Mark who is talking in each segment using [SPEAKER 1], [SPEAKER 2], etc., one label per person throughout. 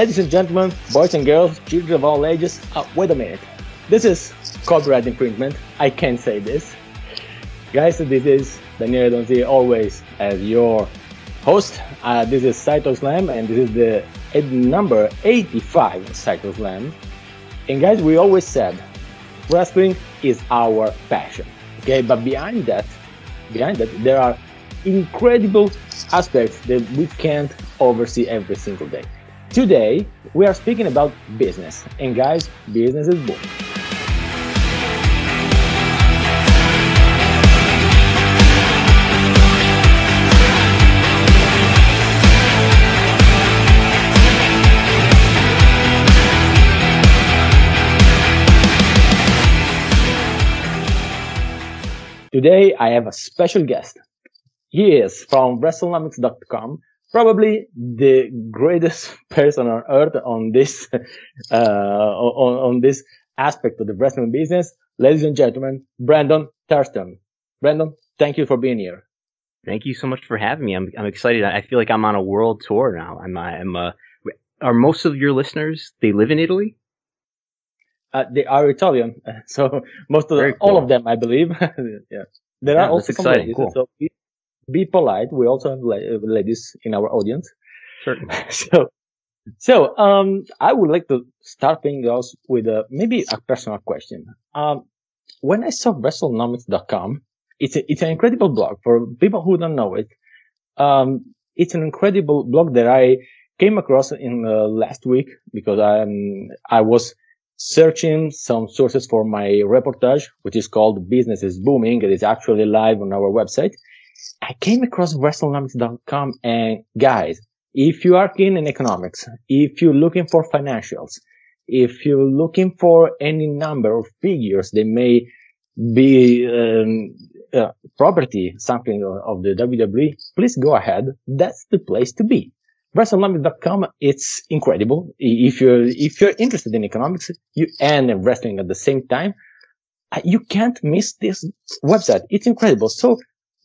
[SPEAKER 1] Ladies and gentlemen, boys and girls, children of all ages, uh, wait a minute. This is copyright infringement. I can't say this. Guys, this is Daniele Donzi, always as your host. Uh, this is Cytoslam, and this is the number 85 Cytoslam. And guys, we always said wrestling is our passion. Okay, but behind that, behind that, there are incredible aspects that we can't oversee every single day. Today, we are speaking about business, and guys, business is booming. Today, I have a special guest. He is from WrestleNomics.com, probably the greatest person on earth on this, uh, on, on this aspect of the wrestling business. Ladies and gentlemen, Brandon Thurston. Brandon, thank you for being here.
[SPEAKER 2] Thank you so much for having me. I'm, I'm excited. I feel like I'm on a world tour now. I'm, I'm, uh, are most of your listeners, they live in Italy?
[SPEAKER 1] Uh, they are Italian, so most of them, cool. all of them, I believe. yeah, there yeah, are also ladies. Cool. So be, polite. We also have ladies in our audience.
[SPEAKER 2] Certainly.
[SPEAKER 1] so, so um, I would like to start things off with a, maybe a personal question. Um, when I saw WrestleNomics.com, it's a, it's an incredible blog for people who don't know it. Um, it's an incredible blog that I came across in uh, last week because I'm I was searching some sources for my reportage, which is called Business is Booming. It is actually live on our website. I came across WrestleNomics.com and guys, if you are keen in economics, if you're looking for financials, if you're looking for any number of figures they may be um, uh, property, something of the WWE, please go ahead. That's the place to be. WrestleNomics.com, it's incredible. If you're, if you're interested in economics you, and wrestling at the same time, uh, you can't miss this website. It's incredible. So,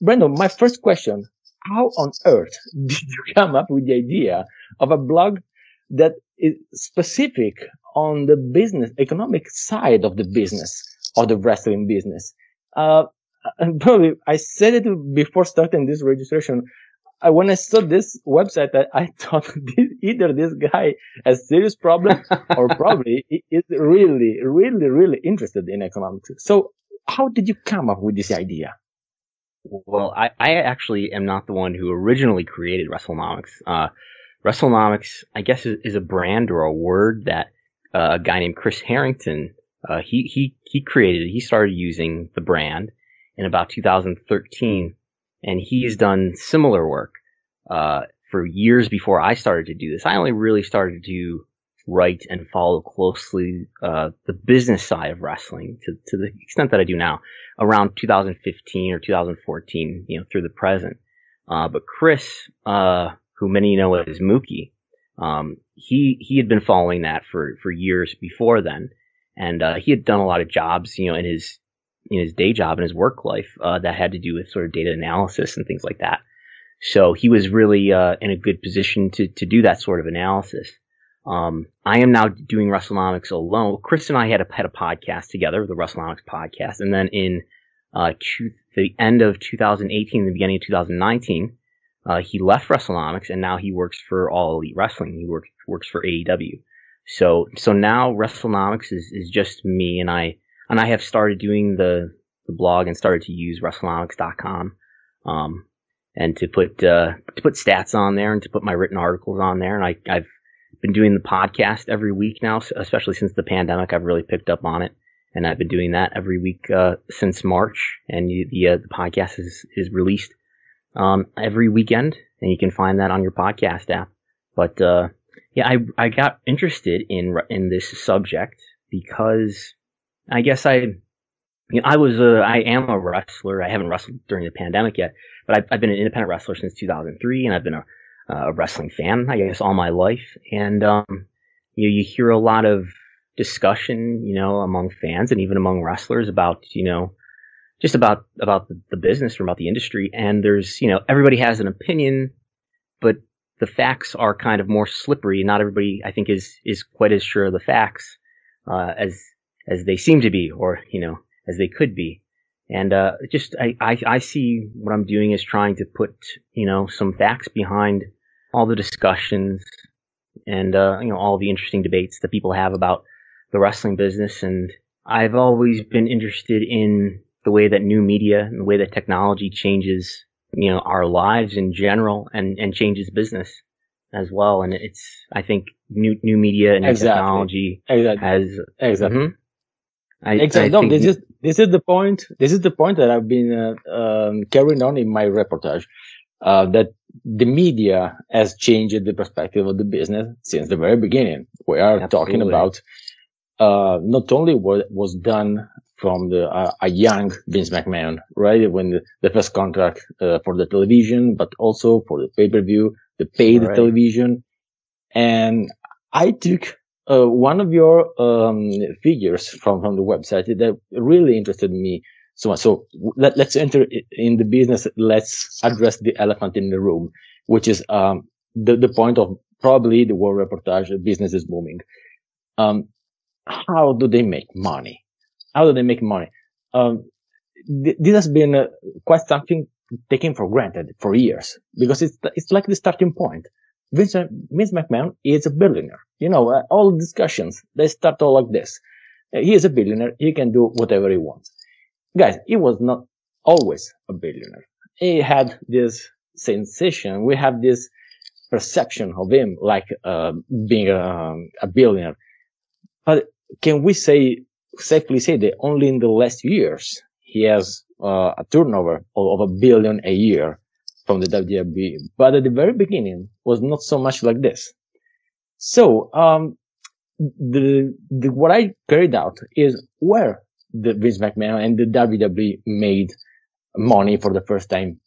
[SPEAKER 1] Brandon, my first question, how on earth did you come up with the idea of a blog that is specific on the business, economic side of the business, of the wrestling business? Uh, and probably I said it before starting this registration. I, when I saw this website, I, I thought either this guy has serious problem or probably is really, really, really interested in economics. So how did you come up with this idea?
[SPEAKER 2] Well, I, I actually am not the one who originally created WrestleNomics. Uh, WrestleNomics, I guess, is, is, a brand or a word that uh, a guy named Chris Harrington, uh, he, he, he created, he started using the brand in about 2013 and he's done similar work uh, for years before I started to do this. I only really started to write and follow closely uh, the business side of wrestling to, to the extent that I do now around 2015 or 2014, you know, through the present. Uh, but Chris, uh, who many know as Mookie, um, he he had been following that for for years before then, and uh, he had done a lot of jobs, you know, in his in his day job and his work life uh, that had to do with sort of data analysis and things like that. So he was really uh, in a good position to to do that sort of analysis. Um, I am now doing WrestleNomics alone. Chris and I had a had a podcast together, the WrestleNomics podcast, and then in uh, to, the end of 2018, the beginning of 2019, uh, he left WrestleNomics and now he works for All Elite Wrestling. He works works for AEW. So so now WrestleNomics is is just me and I and I have started doing the, the blog and started to use WrestleNomics.com, um, and to put uh, to put stats on there and to put my written articles on there. And I, I've been doing the podcast every week now, especially since the pandemic. I've really picked up on it, and I've been doing that every week uh, since March. And you, the uh, the podcast is is released um, every weekend, and you can find that on your podcast app. But uh, yeah, I I got interested in in this subject because I guess I, you know, I was a, I am a wrestler. I haven't wrestled during the pandemic yet, but I've, I've been an independent wrestler since 2003, and I've been a, a wrestling fan, I guess, all my life. And um, you know, you hear a lot of discussion, you know, among fans and even among wrestlers about, you know, just about about the, the business or about the industry. And there's, you know, everybody has an opinion, but the facts are kind of more slippery. Not everybody, I think, is is quite as sure of the facts uh, as as they seem to be, or you know, as they could be. And uh, just I, I I see what I'm doing is trying to put you know some facts behind all the discussions and uh, you know all the interesting debates that people have about the wrestling business. And I've always been interested in the way that new media and the way that technology changes you know our lives in general and and changes business as well. And it's I think new new media and new
[SPEAKER 1] Exactly.
[SPEAKER 2] technology
[SPEAKER 1] Exactly.
[SPEAKER 2] has
[SPEAKER 1] Exactly.
[SPEAKER 2] Mhm. I,
[SPEAKER 1] Exactly.
[SPEAKER 2] I
[SPEAKER 1] No, this is this is the point. This is the point that I've been uh, um, carrying on in my reportage. Uh, that the media has changed the perspective of the business since the very beginning. We are talking about uh, not only what was done from the uh, a young Vince McMahon, right, when the, the first contract uh, for the television, but also for the pay per view, the paid
[SPEAKER 2] Right.
[SPEAKER 1] television, and I took uh, one of your um, figures from, from the website that really interested me so much. So let, let's enter in the business. Let's address the elephant in the room, which is um, the, the point of probably the war reportage. Business is booming. Um, how do they make money? How do they make money? Um, th- this has been uh, quite something taken for granted for years because it's it's like the starting point. Vince, Vince McMahon is a billionaire. You know, uh, all discussions, they start all like this. Uh, he is a billionaire. He can do whatever he wants. Guys, he was not always a billionaire. He had this sensation. We have this perception of him like uh, being a, a billionaire. But can we say, safely say that only in the last years he has uh, a turnover of a billion a year from the WWE. But at the very beginning was not so much like this. So, um, the, the, what I carried out is where the Vince McMahon and the WWE made money for the first time,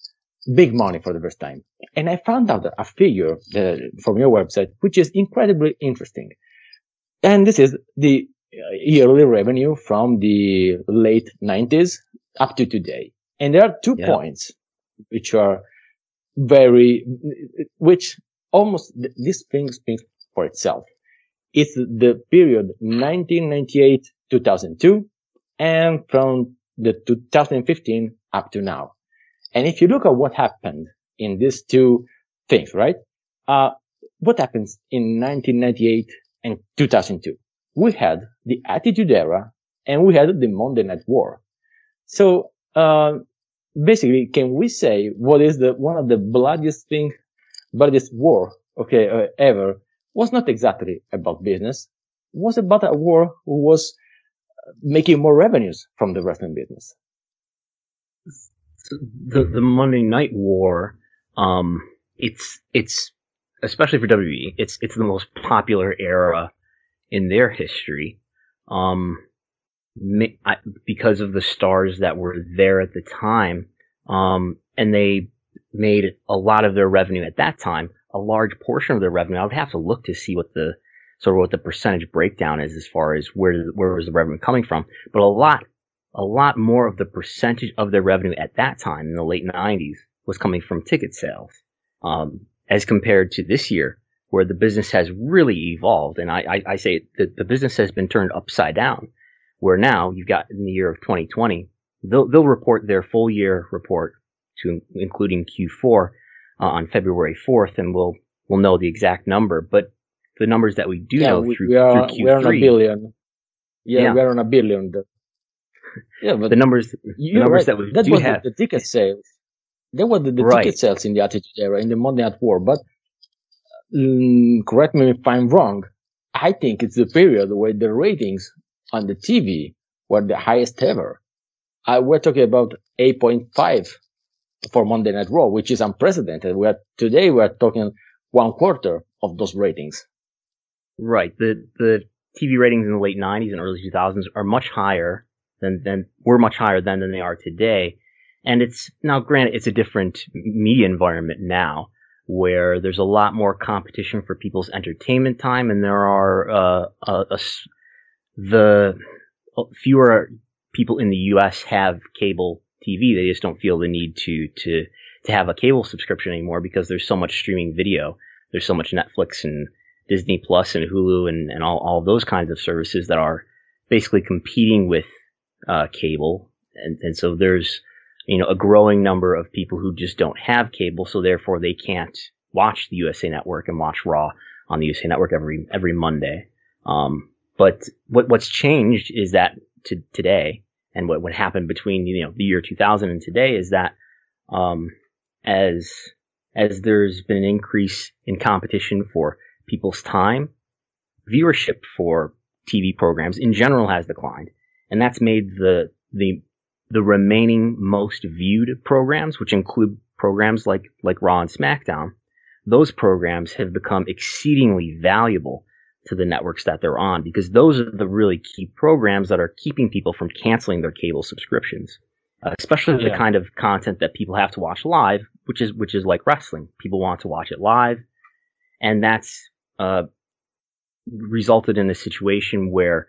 [SPEAKER 1] big money for the first time. And I found out a figure that, from your website, which is incredibly interesting. And this is the uh, yearly revenue from the late 90s up to today. And there are two
[SPEAKER 2] Yeah.
[SPEAKER 1] points which are very, which almost this thing speaks for itself. It's the period 1998 2002 and from the 2015 up to now. And if you look at what happened in these two things, right? Uh, what happens in 1998 and 2002? We had the Attitude Era and we had the Monday Night War. So, uh, basically, can we say what is the, one of the bloodiest thing, bloodiest war, okay, uh, ever was not exactly about business, was about a war who was making more revenues from the wrestling business.
[SPEAKER 2] the the Monday Night War, um, it's it's especially for WWE, it's it's the most popular era in their history, um, because of the stars that were there at the time, um, and they made a lot of their revenue at that time. A large portion of their revenue. I would have to look to see what the sort of what the percentage breakdown is as far as where where was the revenue coming from, but a lot a lot more of the percentage of their revenue at that time in the late 90s was coming from ticket sales um, as compared to this year where the business has really evolved and i, I, I say that the business has been turned upside down where now you've got in the year of 2020 they'll, they'll report their full year report to including q4 uh, on february 4th and we'll we'll know the exact number but the numbers that we do know
[SPEAKER 1] we,
[SPEAKER 2] through,
[SPEAKER 1] we are,
[SPEAKER 2] through
[SPEAKER 1] we are on a billion. Yeah,
[SPEAKER 2] Yeah.
[SPEAKER 1] we are on a billion. Yeah, but
[SPEAKER 2] the numbers
[SPEAKER 1] you're
[SPEAKER 2] numbers
[SPEAKER 1] right.
[SPEAKER 2] that we
[SPEAKER 1] that
[SPEAKER 2] do
[SPEAKER 1] was
[SPEAKER 2] have-
[SPEAKER 1] the, the ticket sales. That was the, the
[SPEAKER 2] Right.
[SPEAKER 1] ticket sales in the Attitude Era, in the Monday Night War. But mm, correct me if I'm wrong. I think it's the period where the ratings on the TV were the highest ever. I, we're talking about 8.5 for Monday Night Raw, which is unprecedented. We are today we're talking one quarter of those ratings.
[SPEAKER 2] Right. The the TV ratings in the late '90s and early 2000s are much higher than than were much higher then than they are today. And it's now granted it's a different media environment now where there's a lot more competition for people's entertainment time, and there are uh, a, a the fewer people in the U.S. have cable TV. They just don't feel the need to to to have a cable subscription anymore because there's so much streaming video there's so much Netflix and Disney Plus and Hulu and, and all, all those kinds of services that are basically competing with uh, cable. And, and so there's, you know, a growing number of people who just don't have cable, so therefore they can't watch the USA Network and watch Raw on the USA Network every every Monday. Um, but what what's changed is that to today, and what what happened between you know the year 2000 and today is that um, as as there's been an increase in competition for people's time, viewership for TV programs in general has declined, and that's made the the the remaining most viewed programs, which include programs like like Raw and SmackDown, those programs have become exceedingly valuable to the networks that they're on because those are the really key programs that are keeping people from canceling their cable subscriptions. Uh, especially yeah. the kind of content that people have to watch live, which is which is like wrestling. People want to watch it live, and that's uh, resulted in a situation where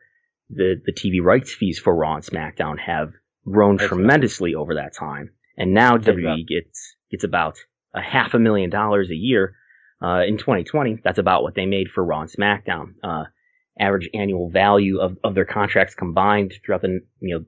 [SPEAKER 2] the the TV rights fees for Raw and SmackDown have grown that's tremendously right. over that time, and now WWE gets gets about a half a million dollars a year uh, in 2020. That's about what they made for Raw and SmackDown. Uh, average annual value of, of their contracts combined throughout the you know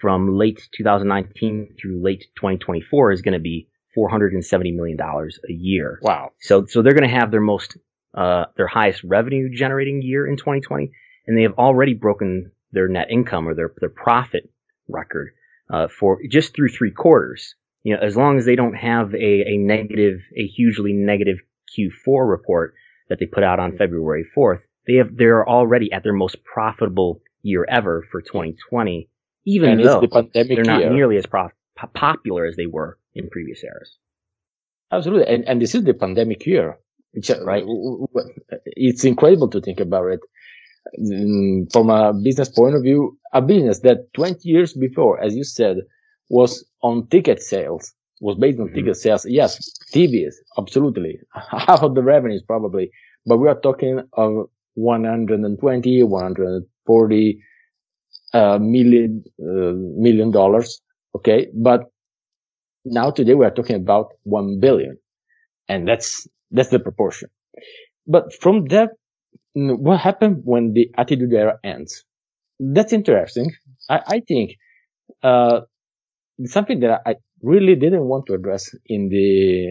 [SPEAKER 2] from late 2019 through late 2024 is going to be 470 million dollars a year.
[SPEAKER 1] Wow!
[SPEAKER 2] So so they're going to have their most uh, their highest revenue generating year in 2020, and they have already broken their net income or their their profit record uh, for just through three quarters. You know, as long as they don't have a, a negative, a hugely negative Q4 report that they put out on February 4th, they have they're already at their most profitable year ever for 2020, even and though the they're not year. nearly as prof- popular as they were in previous eras.
[SPEAKER 1] Absolutely, and and this is the pandemic year, which, uh, right? It's incredible to think about it mm, from a business point of view. A business that 20 years before, as you said, was on ticket sales, was based on mm-hmm. ticket sales. Yes, TVs, absolutely. Half of the revenues probably, but we are talking of 120, 140 uh, million, uh, million dollars. Okay. But now today we are talking about 1 billion and that's, that's the proportion. But from that, what happened when the attitude era ends? That's interesting. I, I think, uh, something that I really didn't want to address in the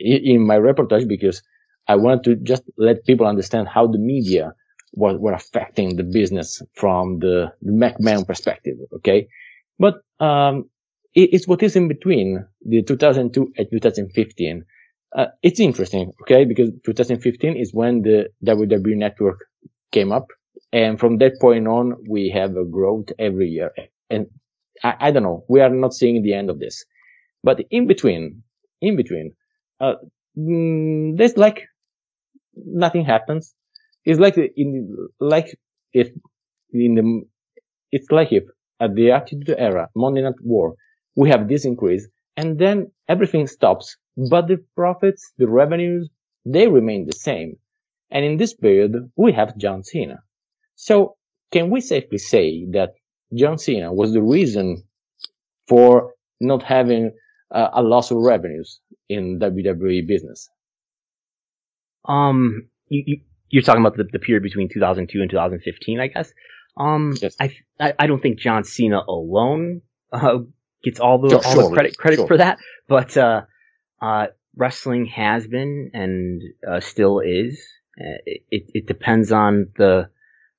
[SPEAKER 1] in my reportage because I wanted to just let people understand how the media was were affecting the business from the, McMahon perspective. Okay, but um, it, it's what is in between the 2002 and 2015. Uh, it's interesting, okay, because 2015 is when the WWE network came up. And from that point on, we have a growth every year. And I, I, don't know. We are not seeing the end of this. But in between, in between, uh, mm, there's like nothing happens. It's like in, like if in the, it's like if at the Attitude Era, Monday War, we have this increase and then everything stops, but the profits, the revenues, they remain the same. And in this period, we have John Cena. So can we safely say that John Cena was the reason for not having uh, a loss of revenues in WWE business.
[SPEAKER 2] Um, you, are talking about the, the period between 2002 and 2015, I guess. Um, yes. I, I, don't think John Cena alone uh, gets all the sure, all the credit credit sure. for that, but uh, uh, wrestling has been and uh, still is. Uh, it, it depends on the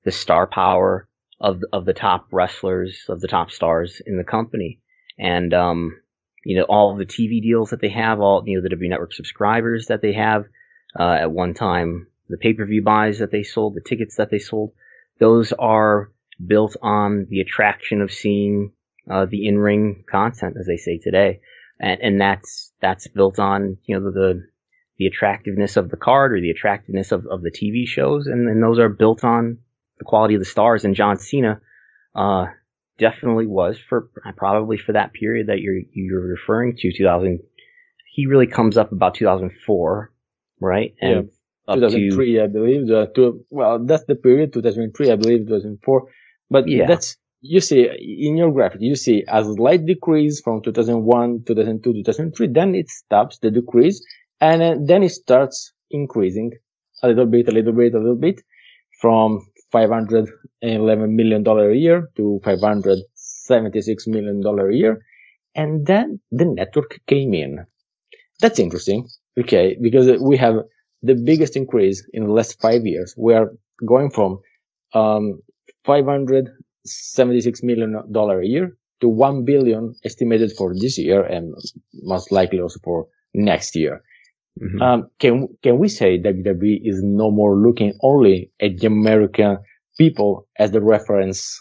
[SPEAKER 2] the star power of of the top wrestlers, of the top stars in the company, and um, you know all the TV deals that they have, all you know the W Network subscribers that they have. Uh, at one time, the pay per view buys that they sold, the tickets that they sold, those are built on the attraction of seeing uh, the in ring content, as they say today, and and that's that's built on you know the, the attractiveness of the card or the attractiveness of, of the TV shows, and, and those are built on the quality of the stars. And John Cena uh, definitely was for probably for that period that you're you're referring to, 2000. He really comes up about 2004, right?
[SPEAKER 1] And yeah. 2003, to, I believe. The two, well, that's the period 2003, I believe, 2004. But yeah. that's you see in your graphic, you see a slight decrease from 2001, 2002, 2003. Then it stops the decrease, and then it starts increasing a little bit, a little bit, a little bit from 511 million dollar a year to 576 million dollar a year. And then the network came in. That's interesting. Okay. Because we have the biggest increase in the last five years. We are going from, um, 576 million dollar a year to 1 billion estimated for this year and most likely also for next year. Mm-hmm. Um, can can we say WWE is no more looking only at the American people as the reference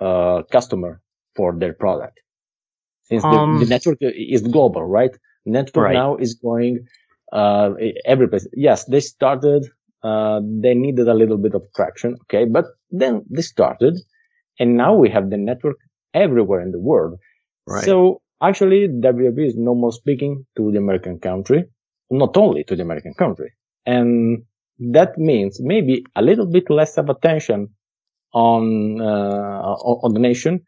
[SPEAKER 1] uh, customer for their product? Since um, the, the, network is global, right? Network right. now is going uh, every place. Yes, they started. Uh, they needed a little bit of traction, okay, but then they started, and now we have the network everywhere in the world. Right. So actually, WWE is no more speaking to the American country not only to the American country. And that means maybe a little bit less of attention on, uh, on the nation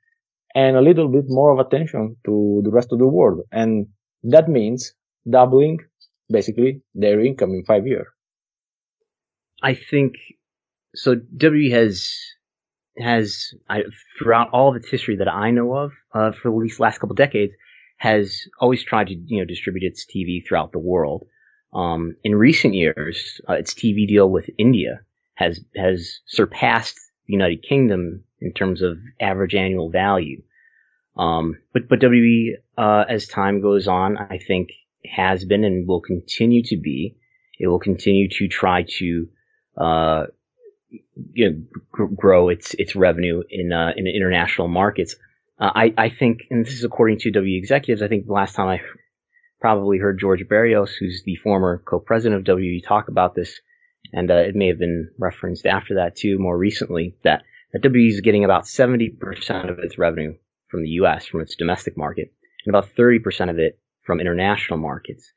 [SPEAKER 1] and a little bit more of attention to the rest of the world. And that means doubling basically their income in five years.
[SPEAKER 2] I think so. W has has I, throughout all of its history that I know of, uh, for at least last couple decades, has always tried to you know distribute its TV throughout the world. Um, in recent years, uh, its TV deal with India has has surpassed the United Kingdom in terms of average annual value. Um, but but WWE, uh, as time goes on, I think has been and will continue to be. It will continue to try to uh, you know, gr- grow its its revenue in uh, in international markets. Uh, I, I think, and this is according to W executives, I think the last time I probably heard George Barrios, who's the former co-president of WWE, talk about this, and uh, it may have been referenced after that too, more recently, that, that is getting about 70% of its revenue from the U.S., from its domestic market, and about 30% of it from international markets.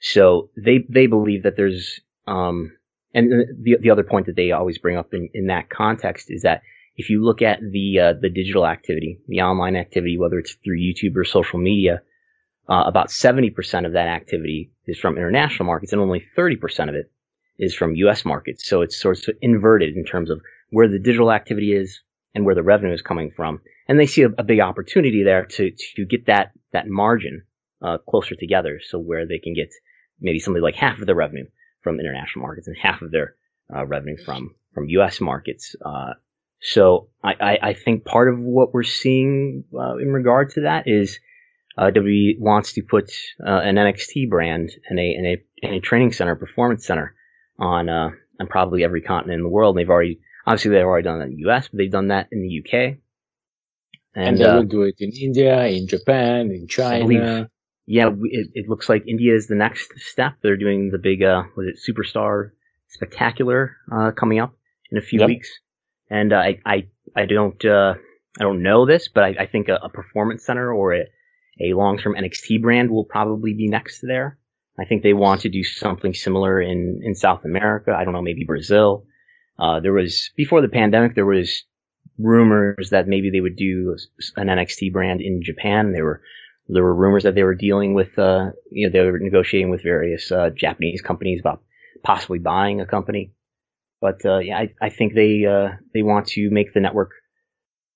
[SPEAKER 2] So they, they believe that there's, um, and the, the other point that they always bring up in, in that context is that if you look at the uh, the digital activity, the online activity, whether it's through YouTube or social media, uh, about 70% of that activity is from international markets, and only 30% of it is from U.S. markets. So it's sort of inverted in terms of where the digital activity is and where the revenue is coming from. And they see a, a big opportunity there to to get that that margin uh, closer together, so where they can get maybe something like half of their revenue from international markets and half of their uh, revenue from from U.S. markets. So I, I, I, think part of what we're seeing uh, in regard to that is uh, WWE wants to put uh, an NXT brand and a, and a, and a training center, performance center on uh, on probably every continent in the world. And they've already obviously they've already done that in the US, but they've done that in the UK.
[SPEAKER 1] And, and they uh, will do it in India, in Japan, in China.
[SPEAKER 2] yeah, it, it, looks like India is the next step. They're doing the big uh, was it Superstar Spectacular uh, coming up in a few yep. weeks. And uh, I, I I don't uh, I don't know this, but I, I think a, a performance center or a a long-term NXT brand will probably be next there. I think they want to do something similar in, in South America. I don't know, maybe Brazil. Uh, there was, before the pandemic, there was rumors that maybe they would do an NXT brand in Japan. There were, there were rumors that they were dealing with, uh, you know, they were negotiating with various, uh, Japanese companies about possibly buying a company. But, uh, yeah, I, I think they, uh, they want to make the network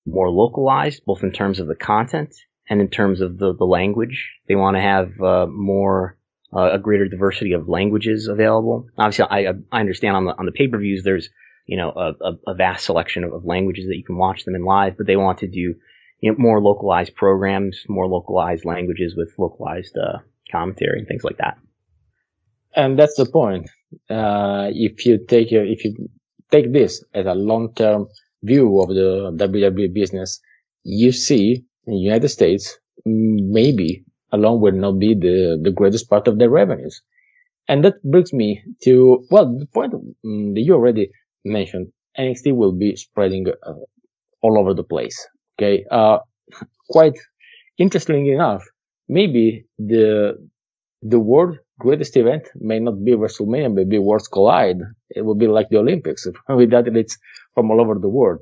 [SPEAKER 2] more localized, both in terms of the content and in terms of the, the language, they want to have uh, more uh, a greater diversity of languages available. Obviously, I, I understand on the on the pay per views there's you know a, a, vast selection of, of, languages that you can watch them in live, but they want to do you know more localized programs, more localized languages with localized uh, commentary and things like that.
[SPEAKER 1] And that's the point. Uh, if you take your, if you take this as a long term view of the WWE business, you see in the United States, maybe alone will not be the, the greatest part of their revenues. And that brings me to, well, the point mm, that you already mentioned, NXT will be spreading uh, all over the place. Okay. Uh, quite interestingly enough, maybe the, the world greatest event may not be WrestleMania, maybe Worlds Collide. It will be like the Olympics with athletes from all over the world.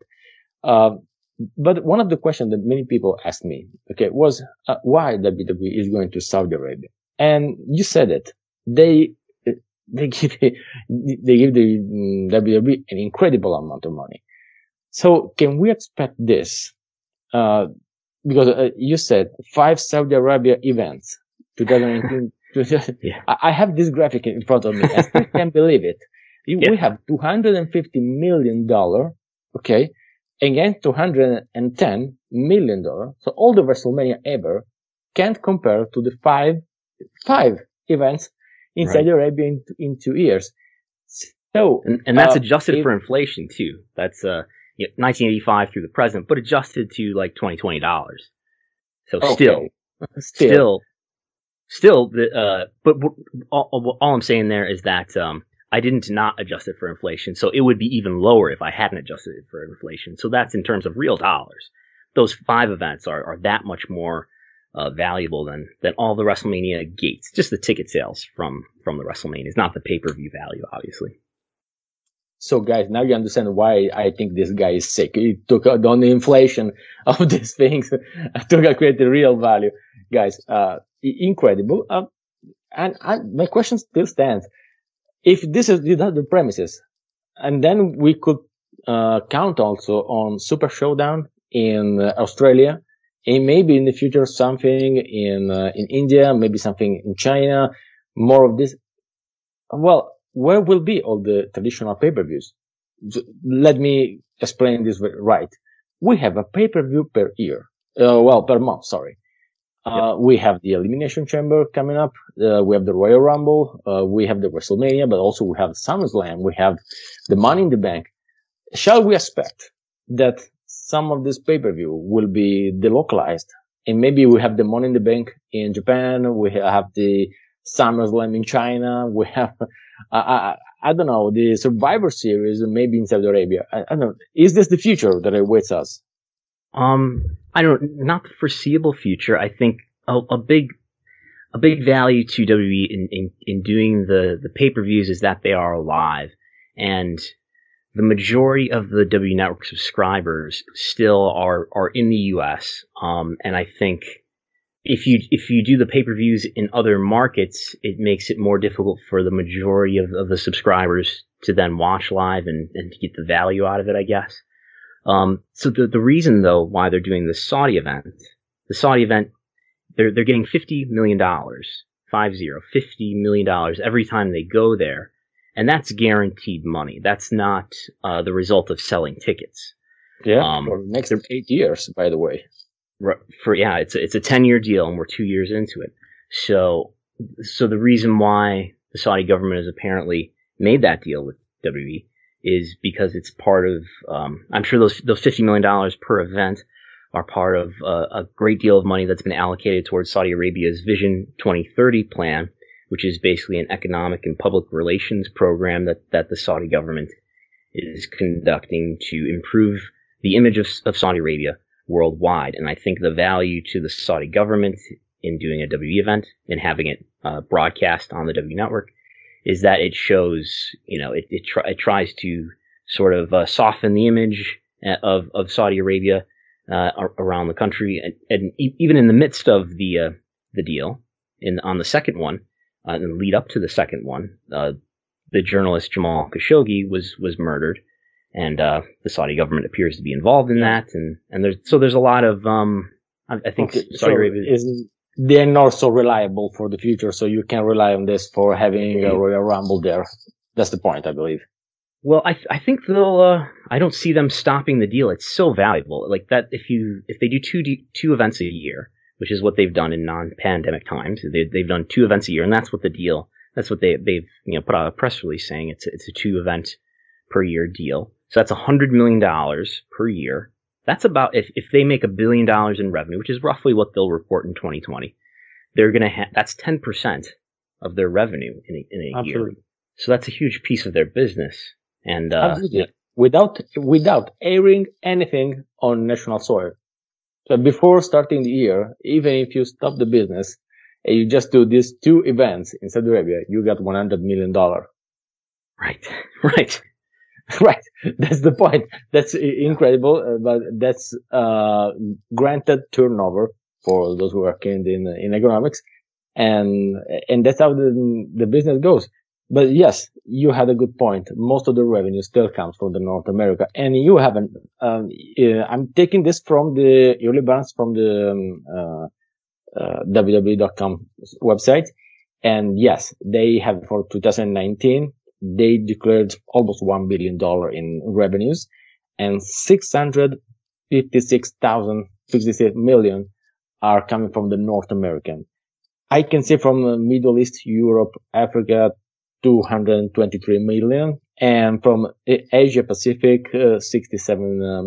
[SPEAKER 1] Uh, but one of the questions that many people asked me, okay, was uh, why WWE is going to Saudi Arabia. And you said it. They, they give they give the mm, WWE an incredible amount of money. So can we expect this? Uh, because uh, you said five Saudi Arabia events, 2019. yeah. I have this graphic in front of me. I still can't believe it. Yeah. We have 250 million dollar, okay, against 210 million dollar. So all the WrestleMania ever can't compare to the five five events in right. Saudi Arabia in, in two years.
[SPEAKER 2] So, and, and that's uh, adjusted it, for inflation too. That's uh, you know, 1985 through the present, but adjusted to like 2020 dollars. So okay. still, still, still, still, uh, but all, all, I'm saying there is that um, I didn't not adjust it for inflation, so it would be even lower if I hadn't adjusted it for inflation. So that's in terms of real dollars. Those five events are, are that much more uh, valuable than than all the WrestleMania gates. Just the ticket sales from from the WrestleMania is not the pay per view value, obviously.
[SPEAKER 1] So, guys, now you understand why I think this guy is sick. He took on the inflation of these things to create the real value, guys. Uh, incredible. Uh, and I, my question still stands: If this is the premises, and then we could uh, count also on Super Showdown in Australia and maybe in the future something in uh, in India, maybe something in China, more of this. Well, where will be all the traditional pay-per-views? Let me explain this right. We have a pay-per-view per year, uh, well, per month. Sorry. Uh, yep. we have the Elimination Chamber coming up. Uh, we have the Royal Rumble. Uh, we have the WrestleMania, but also we have SummerSlam. We have the Money in the Bank. Shall we expect that some of this pay-per-view will be delocalized. And maybe we have the Money in the Bank in Japan. We have the SummerSlam in China. We have, I, I, I don't know, the Survivor Series maybe in Saudi Arabia. I, I don't know. Is this the future that awaits us?
[SPEAKER 2] Um, I don't, not the foreseeable future. I think a, a big, a big value to WWE in, in, in doing the, the pay-per-views is that they are alive. And the majority of the W Network subscribers still are are in the U.S. Um, and I think if you if you do the pay per views in other markets, it makes it more difficult for the majority of, of the subscribers to then watch live and, and to get the value out of it. I guess. Um, so the the reason though why they're doing the Saudi event, the Saudi event, they're they're getting fifty million dollars, five zero, fifty million dollars every time they go there and that's guaranteed money. That's not uh, the result of selling tickets.
[SPEAKER 1] Yeah, um, for the next eight years, by the way.
[SPEAKER 2] For yeah, it's a, it's a ten year deal, and we're two years into it. So so the reason why the Saudi government has apparently made that deal with WWE is because it's part of. Um, I'm sure those those fifty million dollars per event are part of uh, a great deal of money that's been allocated towards Saudi Arabia's Vision 2030 plan, which is basically an economic and public relations program that, that the Saudi government is conducting to improve the image of, of Saudi Arabia worldwide. And I think the value to the Saudi government in doing a a W event and having it uh, broadcast on the W network is that it shows, you know, it, it, try, it tries to sort of uh, soften the image uh, of, of Saudi Arabia uh, around the country. And, and, even in the midst of the, uh, the deal, in, on the second one, uh, and lead up to the second one, uh, the journalist Jamal Khashoggi was was murdered, and uh, the Saudi government appears to be involved in that, and and there's so there's a lot of um, I, I think okay, Saudi
[SPEAKER 1] so Arabia is they're not so reliable for the future, so you can rely on this for having a Royal Rumble there. That's the point, I believe.
[SPEAKER 2] Well, I I think they'll. Uh, I don't see them stopping the deal. It's so valuable. Like that, if you if they do two two events a year, which is what they've done in non-pandemic times. They, have done two events a year, and that's what the deal. That's what they they've you know put out a press release saying it's it's a two event per year deal. So that's a hundred million dollars per year. That's about if if they make a billion dollars in revenue, which is roughly what they'll report in 2020. They're gonna have that's 10 percent of their revenue in a, in a year. So that's a huge piece of their business. And uh,
[SPEAKER 1] Absolutely. without without airing anything on national soil. So before starting the year, even if you stop the business and you just do these two events in Saudi Arabia, you got $100 million.
[SPEAKER 2] Right, right,
[SPEAKER 1] right. That's the point. That's incredible, uh, but that's, uh, granted turnover for those who are keen in, in economics. And, and that's how the, the business goes. but yes, you had a good point. Most of the revenue still comes from the North America, and you haven't. Um, uh, I'm taking this from the early balance from the um, uh, uh, WWE.com website, and yes, they have for 2019 they declared almost one billion dollar in revenues, and 656,000 66 million are coming from the North American. I can see from the Middle East, Europe, Africa, 223 million and from Asia Pacific, uh, 67 uh,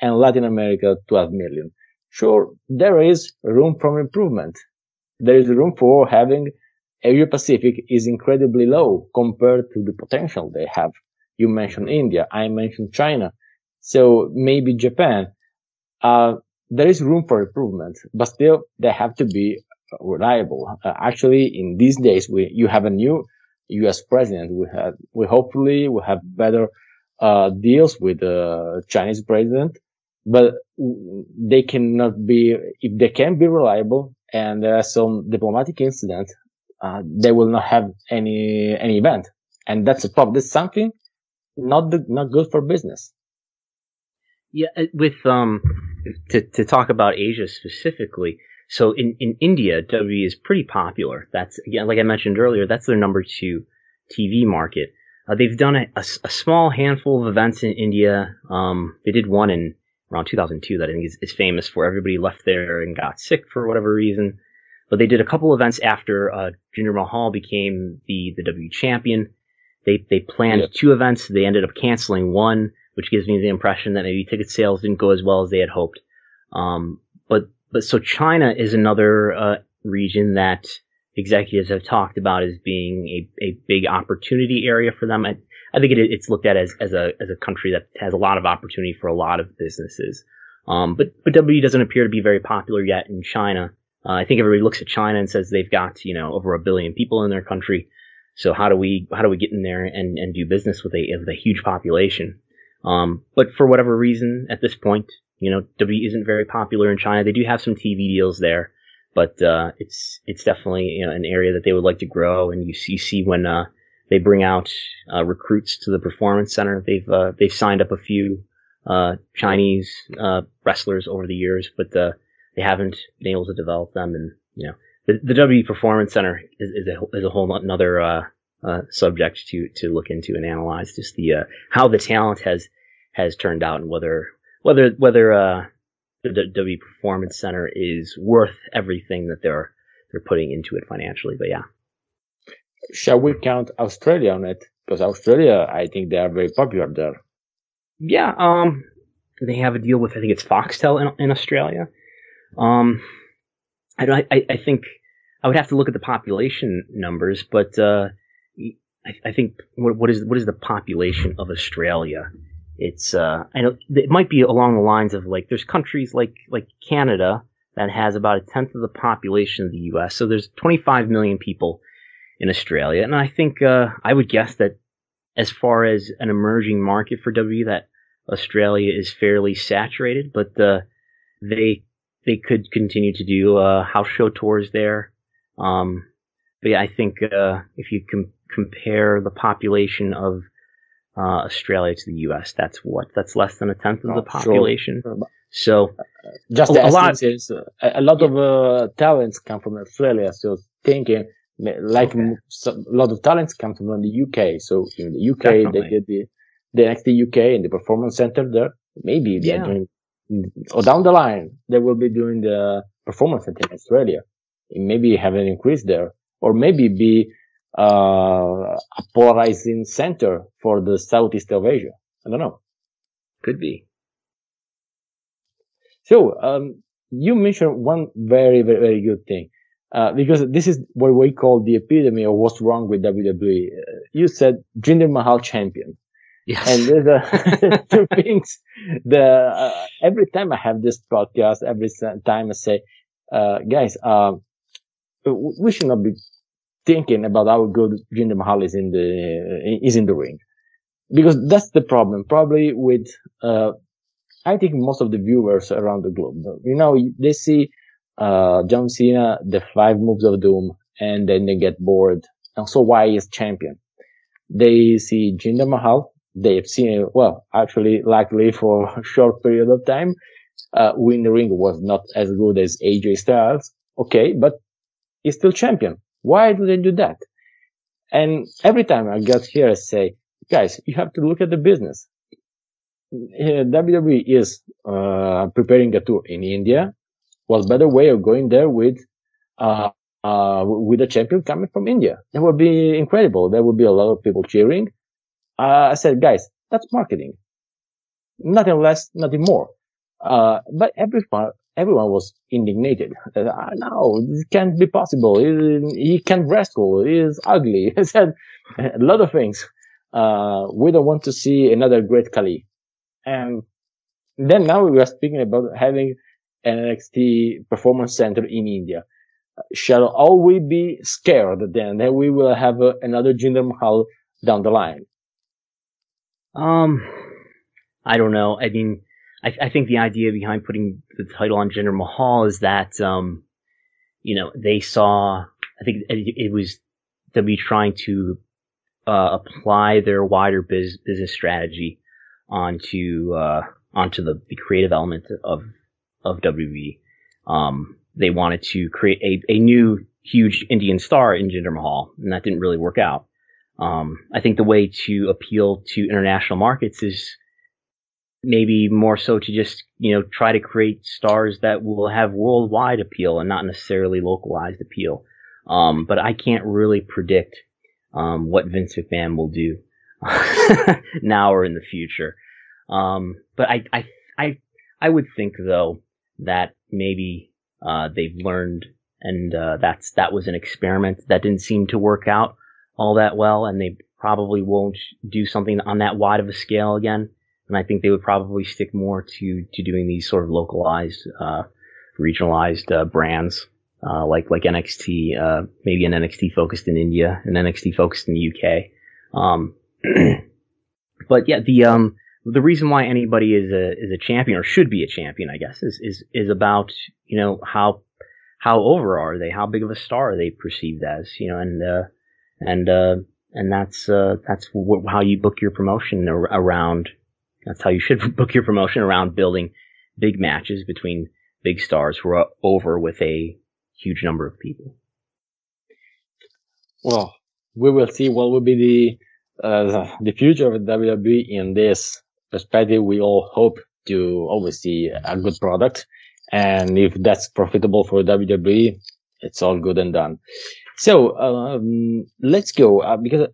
[SPEAKER 1] and Latin America, 12 million. Sure, there is room for improvement. There is room for having Asia Pacific is incredibly low compared to the potential they have. You mentioned India. I mentioned China. So maybe Japan. Uh, there is room for improvement, but still they have to be reliable. Uh, actually, in these days, we, you have a new U.S. president. We have, we hopefully will have better, uh, deals with the Chinese president, but they cannot be, if they can be reliable and there are some diplomatic incidents, uh, they will not have any, any event. And that's a problem. That's something not the, not good for business.
[SPEAKER 2] Yeah. Uh, with, um, to, to talk about Asia specifically, so in, in India, WWE is pretty popular. That's again, like I mentioned earlier, that's their number two TV market. Uh, they've done a, a, a, small handful of events in India. Um, they did one in around 2002 that I think is, is, famous for everybody left there and got sick for whatever reason. But they did a couple events after uh, Jinder Mahal became the the W champion. They they planned two events. They ended up canceling one, which gives me the impression that maybe ticket sales didn't go as well as they had hoped. Um, but but so China is another uh, region that executives have talked about as being a, a big opportunity area for them. I, I think it, it's looked at as, as a as a country that has a lot of opportunity for a lot of businesses. Um, but but W doesn't appear to be very popular yet in China. Uh, I think everybody looks at China and says they've got you know over a billion people in their country. So how do we how do we get in there and, and do business with a with a huge population? Um, but for whatever reason, at this point, you know, W isn't very popular in China. They do have some TV deals there, but uh, it's it's definitely you know, an area that they would like to grow. And you see, you see when uh, they bring out uh, recruits to the performance center, they've uh, they've signed up a few uh, Chinese uh, wrestlers over the years, but they haven't been able to develop them. And you know, the, the W Performance Center is, is a is a whole another uh subject to to look into and analyze. Just the how the talent has has turned out and whether whether whether uh, the W Performance Center is worth everything that they're they're putting into it financially. But yeah,
[SPEAKER 1] shall we count Australia on it? Because Australia, I think they are very popular there.
[SPEAKER 2] Yeah, um, they have a deal with I think it's Foxtel in, in Australia. Um, I, I I think I would have to look at the population numbers, but uh, I, I think what, what is what is the population of Australia? it's uh, I know it might be along the lines of like there's countries like like Canada that has about a tenth of the population of the U.S. So there's 25 million people in Australia, and I think uh, I would guess that as far as an emerging market for W, that Australia is fairly saturated, but uh, they they could continue to do uh, house show tours there. Um, but yeah, I think uh, if you com- compare the population of uh, Australia to the U.S. That's what that's less than a tenth of the population. Sure. So
[SPEAKER 1] just a, a lot is uh, a lot yeah. of uh, talents come from Australia. So thinking like okay. a lot of talents come from the UK. So in the UK Definitely. they did the the UK in the performance center there. Maybe they're yeah. doing or down the line they will be doing the performance in Australia. Maybe have an increase there, or maybe be uh, a polarizing center for the Southeast of Asia. I don't know.
[SPEAKER 2] Could be.
[SPEAKER 1] So, um, you mentioned one very, very, very good thing. Uh, because this is what we call the epitome of what's wrong with WWE. Uh, you said Jinder Mahal champion. Yes. And there's a, two things. The, uh, every time I have this podcast, every time I say, uh, guys, um, we should not be thinking about how good Jinder Mahal is in the is in the ring, because that's the problem. Probably with uh, I think most of the viewers around the globe, you know, they see uh, John Cena, the five moves of doom, and then they get bored. And so why is champion? they see Jinder Mahal. They've seen, well, actually, luckily for a short period of time, uh, win the ring was not as good as AJ Styles. Okay, but he's still champion. Why do they do that? And every time I get here, I say, guys, you have to look at the business. WWE is uh, preparing a tour in India. What better way of going there with uh, uh, with a champion coming from India? That would be incredible. There would be a lot of people cheering. Uh, I said, guys, that's marketing. Nothing less, nothing more. Uh, but everyone, everyone was indignated. Uh, no, this can't be possible. He, he can't wrestle. He is ugly. He said a lot of things. Uh, we don't want to see another great Khali. And then now we are speaking about having an NXT performance center in India. Shall all we be scared then that we will have uh, another Jinder Mahal down the line?
[SPEAKER 2] Um, I don't know. I mean, I, I think the idea behind putting the title on Jinder Mahal is that, um, you know, they saw, I think it, it was W trying to, uh, apply their wider biz, business strategy onto, uh, onto the, the creative element of, of WWE. Um, they wanted to create a, a new huge Indian star in Jinder Mahal, and that didn't really work out. Um, I think the way to appeal to international markets is maybe more so to just you know try to create stars that will have worldwide appeal and not necessarily localized appeal. Um, but I can't really predict um, what Vince McMahon will do now or in the future. Um, but I, I, I, I would think though that maybe uh, they've learned, and uh, that's that was an experiment that didn't seem to work out all that well, and they probably won't do something on that wide of a scale again and I think they would probably stick more to to doing these sort of localized, uh, regionalized uh, brands. Uh, like like NXT, uh, maybe an NXT focused in India, an NXT focused in the UK. Um, but yeah, the um, the reason why anybody is a is a champion or should be a champion, I guess, is is is about you know how how over are they, how big of a star are they perceived as, you know, and uh, and uh, and that's uh, that's how you book your promotion ar- around that's how you should book your promotion around building big matches between big stars who are over with a huge number of people.
[SPEAKER 1] Well, we will see what will be the uh, the future of WWE in this perspective. We all hope to always see a good product, and if that's profitable for WWE, it's all good and done. So um, let's go uh, because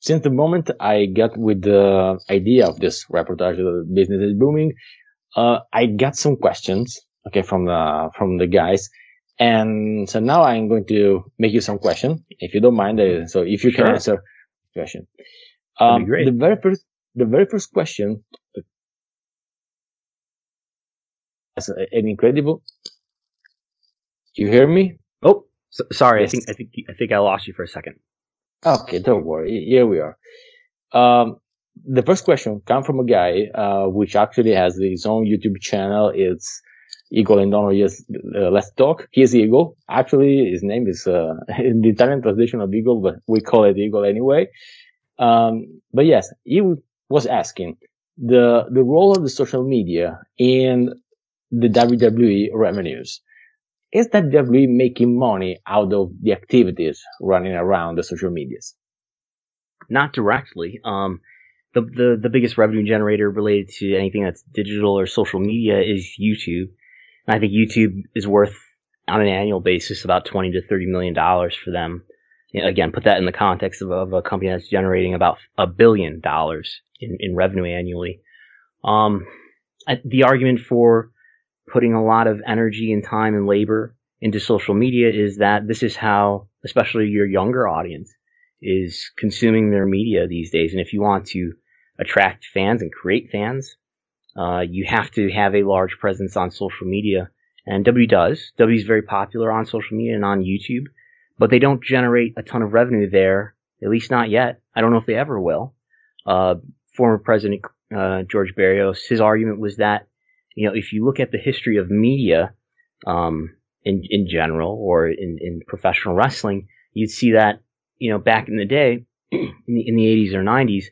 [SPEAKER 1] since the moment I got with the idea of this reportage, the business is booming, uh, I got some questions, okay, from the, from the guys. And so now I'm going to make you some question, if you don't mind. Uh, so if you sure. can answer the question. Um, the very first, the very first question is an incredible. You hear me?
[SPEAKER 2] So, sorry. Yes. I think, I think, I think I lost you for a second.
[SPEAKER 1] Okay, don't worry. Here we are. Um, the first question come from a guy, uh, which actually has his own YouTube channel. It's Eagle and Donald. Yes, uh, let's talk. He's Eagle. Actually, his name is, uh, in the Italian translation of Eagle, but we call it Eagle anyway. Um, but yes, he was asking the, the role of the social media in the WWE revenues is that WWE making money out of the activities running around the social medias?
[SPEAKER 2] Not directly. Um, the, the, the biggest revenue generator related to anything that's digital or social media is YouTube. And I think YouTube is worth on an annual basis about 20 to 30 million dollars for them. Again, put that in the context of, of a company that's generating about a billion dollars in, in revenue annually. Um, the argument for putting a lot of energy and time and labor into social media is that this is how, especially your younger audience, is consuming their media these days. And if you want to attract fans and create fans, uh, you have to have a large presence on social media. And W does. W is very popular on social media and on YouTube, but they don't generate a ton of revenue there, at least not yet. I don't know if they ever will. Uh, former President uh, George Barrios, his argument was that you know, if you look at the history of media um, in in general or in, in professional wrestling, you'd see that you know back in the day in the, in the 80s or 90s,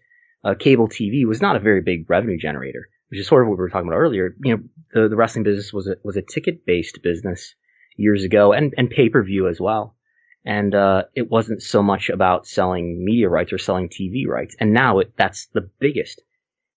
[SPEAKER 2] uh, cable TV was not a very big revenue generator, which is sort of what we were talking about earlier. You know, the, the wrestling business was a, was a ticket based business years ago and, and pay per view as well. And, uh, it wasn't so much about selling media rights or selling TV rights. And now it, that's the biggest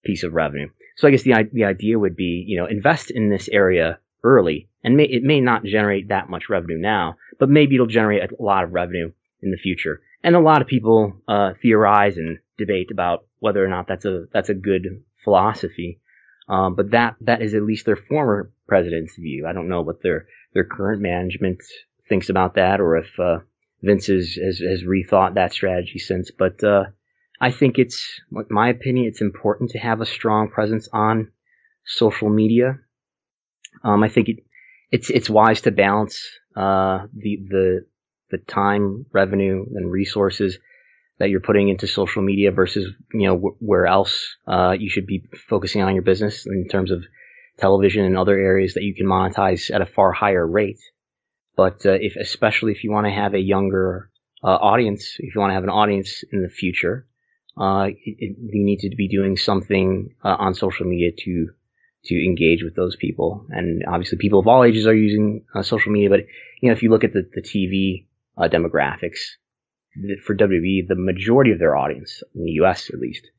[SPEAKER 2] piece of revenue. So I guess the, the idea would be, you know, invest in this area early and may, it may not generate that much revenue now, but maybe it'll generate a lot of revenue in the future. And a lot of people, uh, theorize and debate about whether or not that's a, that's a good philosophy. Um, but that, that is at least their former president's view. I don't know what their, their current management thinks about that or if, uh, Vince has, has, has rethought that strategy since, but, uh, I think it's, my opinion, it's important to have a strong presence on social media. Um, I think it, it's it's wise to balance uh, the the the time, revenue, and resources that you're putting into social media versus you know wh- where else uh, you should be focusing on your business in terms of television and other areas that you can monetize at a far higher rate. But uh, if especially if you want to have a younger uh, audience, if you want to have an audience in the future, uh, you need to be doing something uh, on social media to to engage with those people. And obviously, people of all ages are using uh, social media. But you know, if you look at the the TV uh, demographics for WWE, the majority of their audience in the U.S. at least,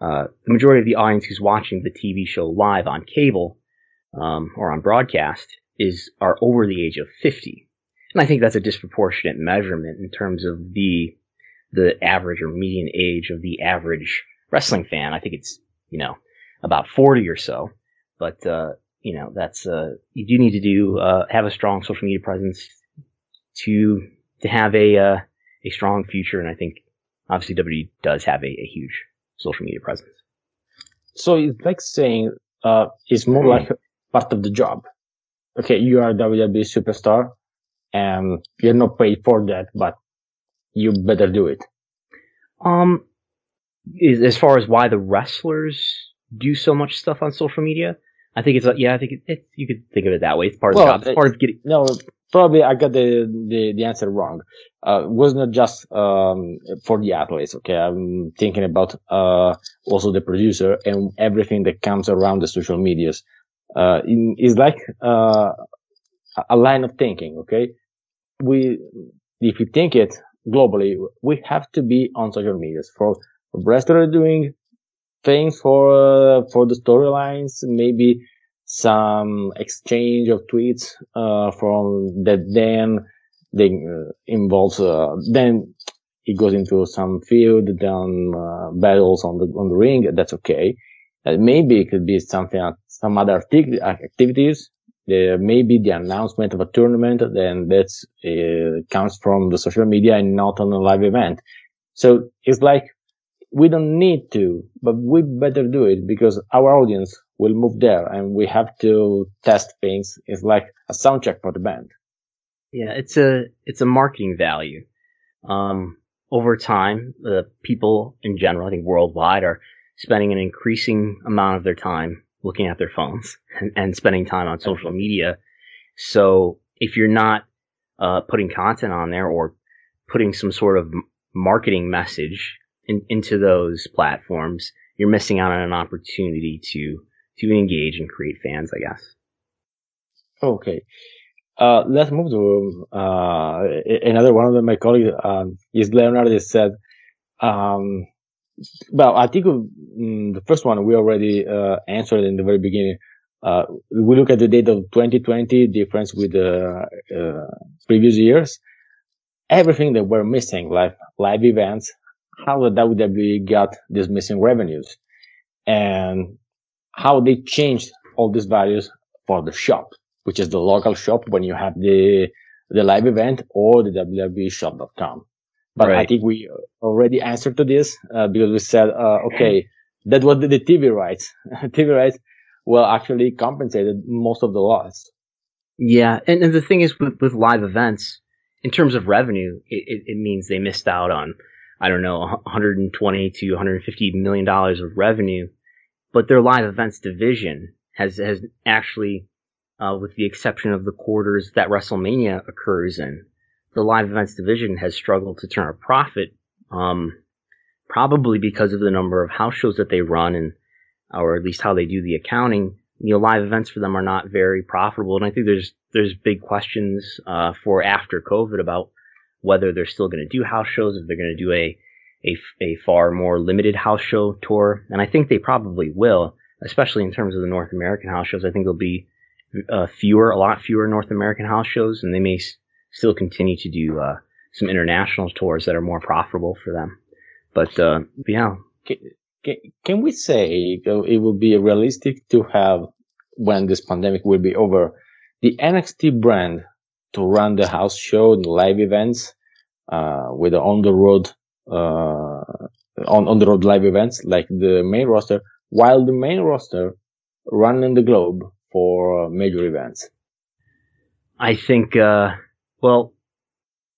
[SPEAKER 2] uh, the majority of the audience who's watching the TV show live on cable um, or on broadcast is are over the age of 50. And I think that's a disproportionate measurement in terms of the the average or median age of the average wrestling fan. I think it's you know about 40 or so. But uh, you know, that's uh, you do need to do uh, have a strong social media presence to to have a uh, a strong future, and I think obviously WWE does have a, a huge social media presence.
[SPEAKER 1] So it's like saying uh, it's more like part of the job. Okay, you are a WWE superstar, and you're not paid for that, but you better do it.
[SPEAKER 2] Um, as far as why the wrestlers do so much stuff on social media, I think it's a, yeah. I think it, it, you could think of it that way. It's part of well, the job. It's part of getting.
[SPEAKER 1] No, probably I got the the, the answer wrong. Uh, was not just um, for the athletes. Okay, I'm thinking about uh, also the producer and everything that comes around the social medias. Uh, in, it's like uh, a line of thinking. Okay, we if you think it globally, we have to be on social medias. For wrestlers doing things for uh, for the storylines, maybe some exchange of tweets uh, from that then they uh, involves uh, then it goes into some field then uh, battles on the on the ring that's okay. Maybe it could be something some other activities there may be the announcement of a tournament then that uh, comes from the social media and not on a live event so it's like we don't need to, but we better do it because our audience will move there and we have to test things. It's like a sound check for the band.
[SPEAKER 2] Yeah, it's a, it's a marketing value. Um, over time, the people in general, I think worldwide are spending an increasing amount of their time looking at their phones and, and spending time on social media. So if you're not, uh, putting content on there or putting some sort of marketing message in, into those platforms, you're missing out on an opportunity to to engage and create fans, I guess.
[SPEAKER 1] Okay. Uh, let's move to uh, another one of my colleagues um, is Leonard. Said, um, well, I think um, the first one we already uh, answered in the very beginning. Uh, we look at the data of 2020 difference with the uh, previous years. Everything that we're missing, like live events, how the WWE got these missing revenues and how they changed all these values for the shop, which is the local shop when you have the, the live event or the WWE shop.com. But right. I think we already answered to this uh, because we said, uh, okay, that was the, the TV rights. TV rights well actually compensated most of the loss.
[SPEAKER 2] Yeah, and, and the thing is with, with live events, in terms of revenue, it, it, it means they missed out on I don't know, 120 to 150 million dollars of revenue, but their live events division has has actually, uh, with the exception of the quarters that WrestleMania occurs in, the live events division has struggled to turn a profit um, probably because of the number of house shows that they run and, or at least how they do the accounting, you know, live events for them are not very profitable. And I think there's, there's big questions, uh, for after COVID about whether they're still going to do house shows, if they're going to do a, a, a far more limited house show tour. And I think they probably will, especially in terms of the North American house shows. I think there'll be uh, fewer, a lot fewer North American house shows, and they may still continue to do uh, some international tours that are more profitable for them. But uh, yeah,
[SPEAKER 1] can, can we say it will be realistic to have when this pandemic will be over the NXT brand to run the house show, the live events, uh, with the on the road, uh, on, on the road live events like the main roster, while the main roster running the globe for major events?
[SPEAKER 2] I think, uh, well,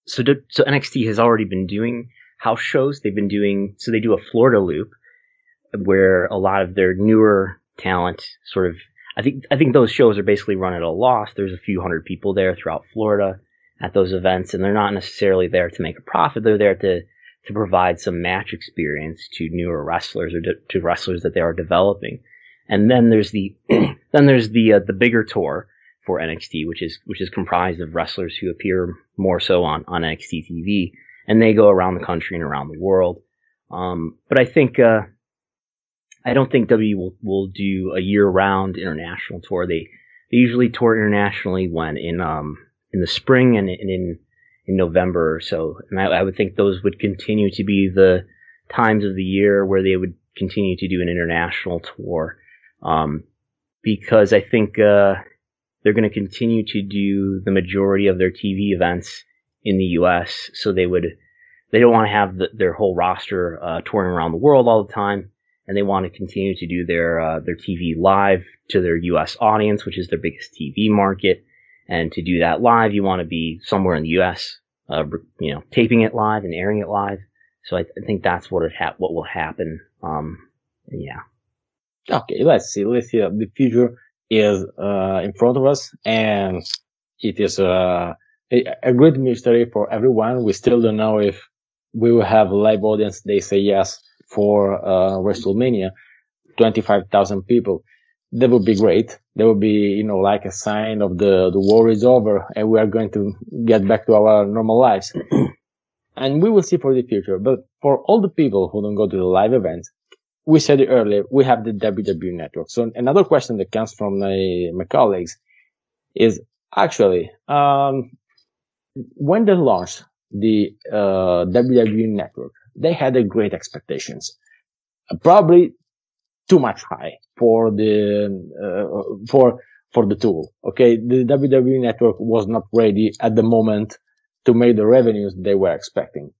[SPEAKER 2] so, do, so NXT has already been doing house shows. They've been doing, so they do a Florida loop where a lot of their newer talent sort of I think I think those shows are basically run at a loss. There's a few hundred people there throughout Florida at those events, and they're not necessarily there to make a profit. They're there to to provide some match experience to newer wrestlers or to, wrestlers that they are developing. And then there's the then there's the uh, the bigger tour for NXT, which is which is comprised of wrestlers who appear more so on on NXT TV, and they go around the country and around the world. Um, but I think uh, I don't think W will, will do a year round international tour. They they usually tour internationally when in um in the spring and, in in November or so. And I, I, would think those would continue to be the times of the year where they would continue to do an international tour. Um, because I think uh, they're going to continue to do the majority of their TV events in the U.S. So they would they don't want to have the, their whole roster uh, touring around the world all the time and they want to continue to do their uh, their TV live to their U.S. audience, which is their biggest TV market. And to do that live, you want to be somewhere in the U.S. Uh, you know, taping it live and airing it live. So I, th- I think that's what it ha- what will happen. Um, yeah.
[SPEAKER 1] Okay, let's see. Let's see. The future is uh, in front of us, and it is uh, a, a great mystery for everyone. We still don't know if we will have a live audience. They say yes for uh, WrestleMania, 25,000 people. That would be great. That would be, you know, like a sign of the, the war is over and we are going to get back to our normal lives. and we will see for the future. But for all the people who don't go to the live events, we said it earlier, we have the WWE network. So another question that comes from my, my colleagues is actually, um, when they launched the uh, WWE network, they had a great expectations, probably too much high for the uh, for for the tool. Okay, the WWE network was not ready at the moment to make the revenues they were expecting.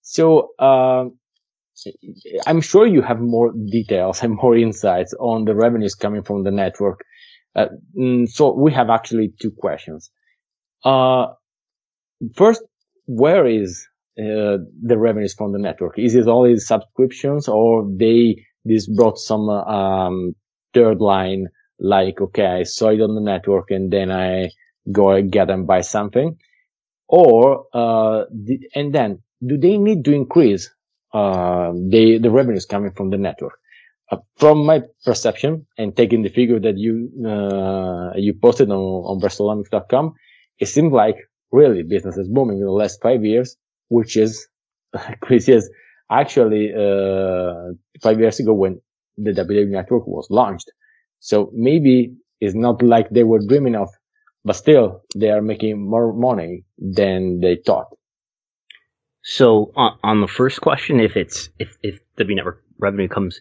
[SPEAKER 1] So uh, I'm sure you have more details and more insights on the revenues coming from the network. Uh, mm, so we have actually two questions. Uh, first, where is uh, the revenues from the network? Is it only subscriptions or they, this brought some, um, third line, like, okay, I saw it on the network and then I go and get and buy something? Or, uh, and then do they need to increase, uh, the, the revenues coming from the network? Uh, from my perception and taking the figure that you, uh, you posted on, on it seems like really business is booming in the last five years which is Chris is actually uh, five years ago when the WWE network was launched. So maybe it's not like they were dreaming of, but still they are making more money than they thought.
[SPEAKER 2] So on, on the first question, if it's if if W network revenue comes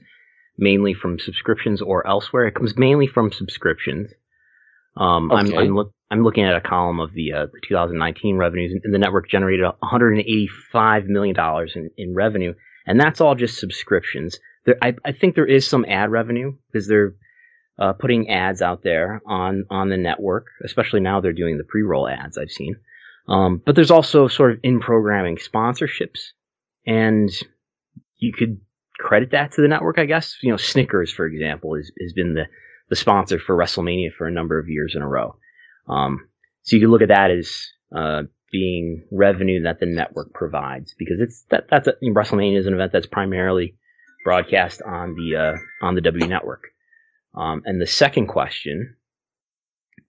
[SPEAKER 2] mainly from subscriptions or elsewhere, it comes mainly from subscriptions. Um, okay. I'm, I'm, look, I'm looking at a column of the, uh, the 2019 revenues, and the network generated 185 million dollars in, in revenue, and that's all just subscriptions. There, I, I think there is some ad revenue because they're uh, putting ads out there on on the network, especially now they're doing the pre-roll ads I've seen. Um, but there's also sort of in programming sponsorships, and you could credit that to the network, I guess. You know, Snickers, for example, has has been the the sponsor for WrestleMania for a number of years in a row. Um, so you could look at that as uh, being revenue that the network provides because it's that that's a, WrestleMania is an event that's primarily broadcast on the uh, on the W network. Um, and the second question,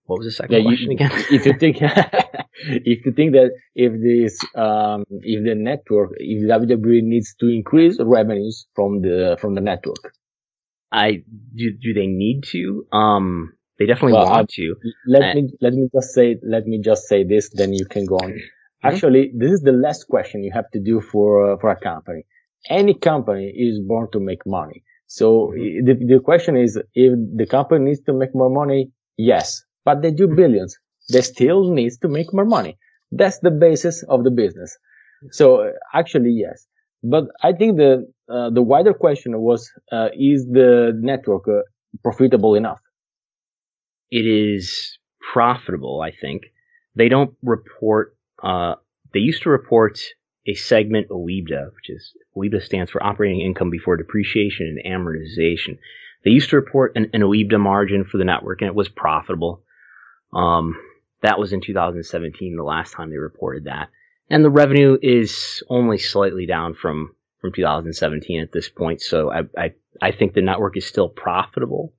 [SPEAKER 2] what was the second yeah, question
[SPEAKER 1] you,
[SPEAKER 2] again?
[SPEAKER 1] if you think if you think that if this um, if the network if WWE needs to increase revenues from the from the network,
[SPEAKER 2] I do. Do they need to? Um, they definitely well, want to.
[SPEAKER 1] Let uh, me let me just say let me just say this. Then you can go on. Mm-hmm. Actually, this is the last question you have to do for uh, for a company. Any company is born to make money. So mm-hmm. the the question is if the company needs to make more money, yes, but they do billions. They still needs to make more money. That's the basis of the business. So actually, yes. But I think the uh, the wider question was: uh, Is the network uh, profitable enough?
[SPEAKER 2] It is profitable. I think they don't report. Uh, they used to report a segment OIBDA, which is OIBDA stands for operating income before depreciation and amortization. They used to report an, an OIBDA margin for the network, and it was profitable. Um, that was in 2017, the last time they reported that and the revenue is only slightly down from from 2017 at this point. So I I, I think the network is still profitable.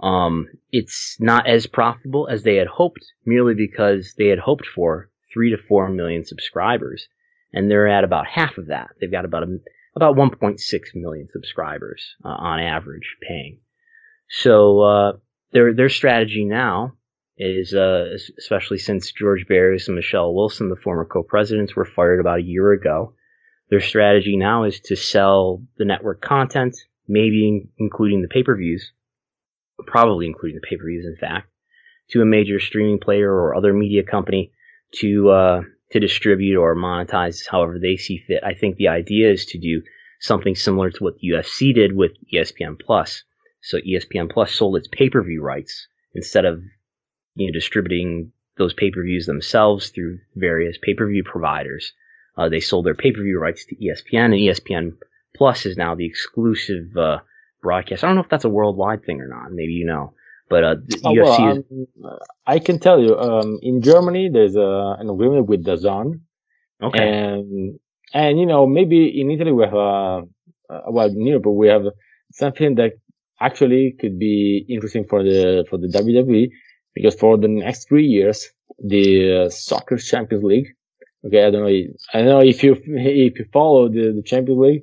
[SPEAKER 2] Um, it's not as profitable as they had hoped, merely because they had hoped for three to four million subscribers, and they're at about half of that. They've got about a, about 1.6 million subscribers uh, on average paying. So uh, their their strategy now is uh, especially since George Barrios and Michelle Wilson, the former co-presidents, were fired about a year ago. Their strategy now is to sell the network content, maybe including the pay-per-views, probably including the pay-per-views, in fact, to a major streaming player or other media company to uh, to distribute or monetize however they see fit. I think the idea is to do something similar to what the UFC did with ESPN Plus. So ESPN Plus sold its pay-per-view rights instead of you know, distributing those pay per views themselves through various pay per view providers. Uh, they sold their pay per view rights to ESPN, and ESPN Plus is now the exclusive uh, broadcast. I don't know if that's a worldwide thing or not. Maybe you know. But uh, the oh, UFC well, is-
[SPEAKER 1] um, I can tell you, um, in Germany, there's a, an agreement with DAZN. Okay. And, and, you know, maybe in Italy we have, uh, uh, well, in Europe we have something that actually could be interesting for the, for the WWE because for the next three years, the uh, Soccer Champions League. Okay, I don't know. I don't know if you if you follow the, the Champions League,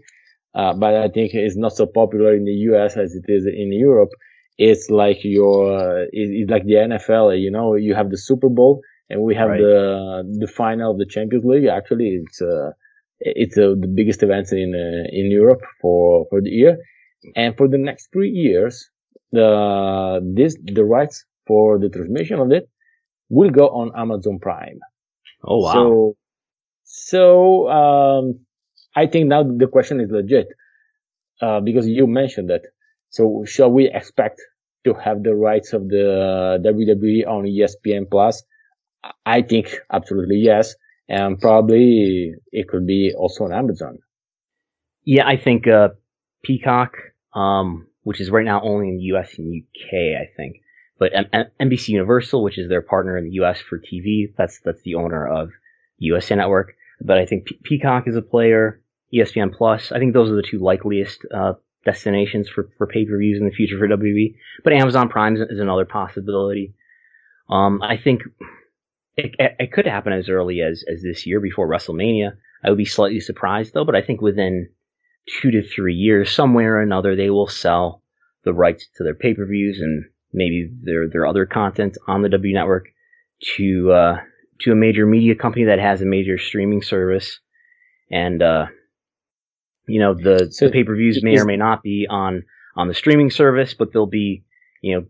[SPEAKER 1] uh, but I think it's not so popular in the U.S. as it is in Europe. It's like your uh, it's like the NFL. You know, you have the Super Bowl and we have right. the the final of the Champions League. Actually, it's uh, it's uh, the biggest event in uh, in Europe for for the year. And for the next three years, the this the rights for the transmission of it will go on Amazon Prime.
[SPEAKER 2] Oh wow!
[SPEAKER 1] So, so um, I think now the question is legit uh, because you mentioned that. So, shall we expect to have the rights of the WWE on ESPN Plus? I think absolutely yes, and probably it could be also on Amazon.
[SPEAKER 2] Yeah, I think uh, Peacock, um, which is right now only in the US and UK, I think but M- NBC Universal, which is their partner in the U.S. for TV, that's that's the owner of USA Network. But I think P- Peacock is a player. ESPN Plus. I think those are the two likeliest uh, destinations for, for pay per views in the future for WWE. But Amazon Prime is, is another possibility. Um, I think it, it, could happen as early as, as this year before WrestleMania. I would be slightly surprised though, but I think within two to three years, somewhere or another, they will sell the rights to their pay per views and maybe their their other content on the W network to uh, to a major media company that has a major streaming service, and uh, you know the, so the pay per views may or may not be on on the streaming service, but they'll be you know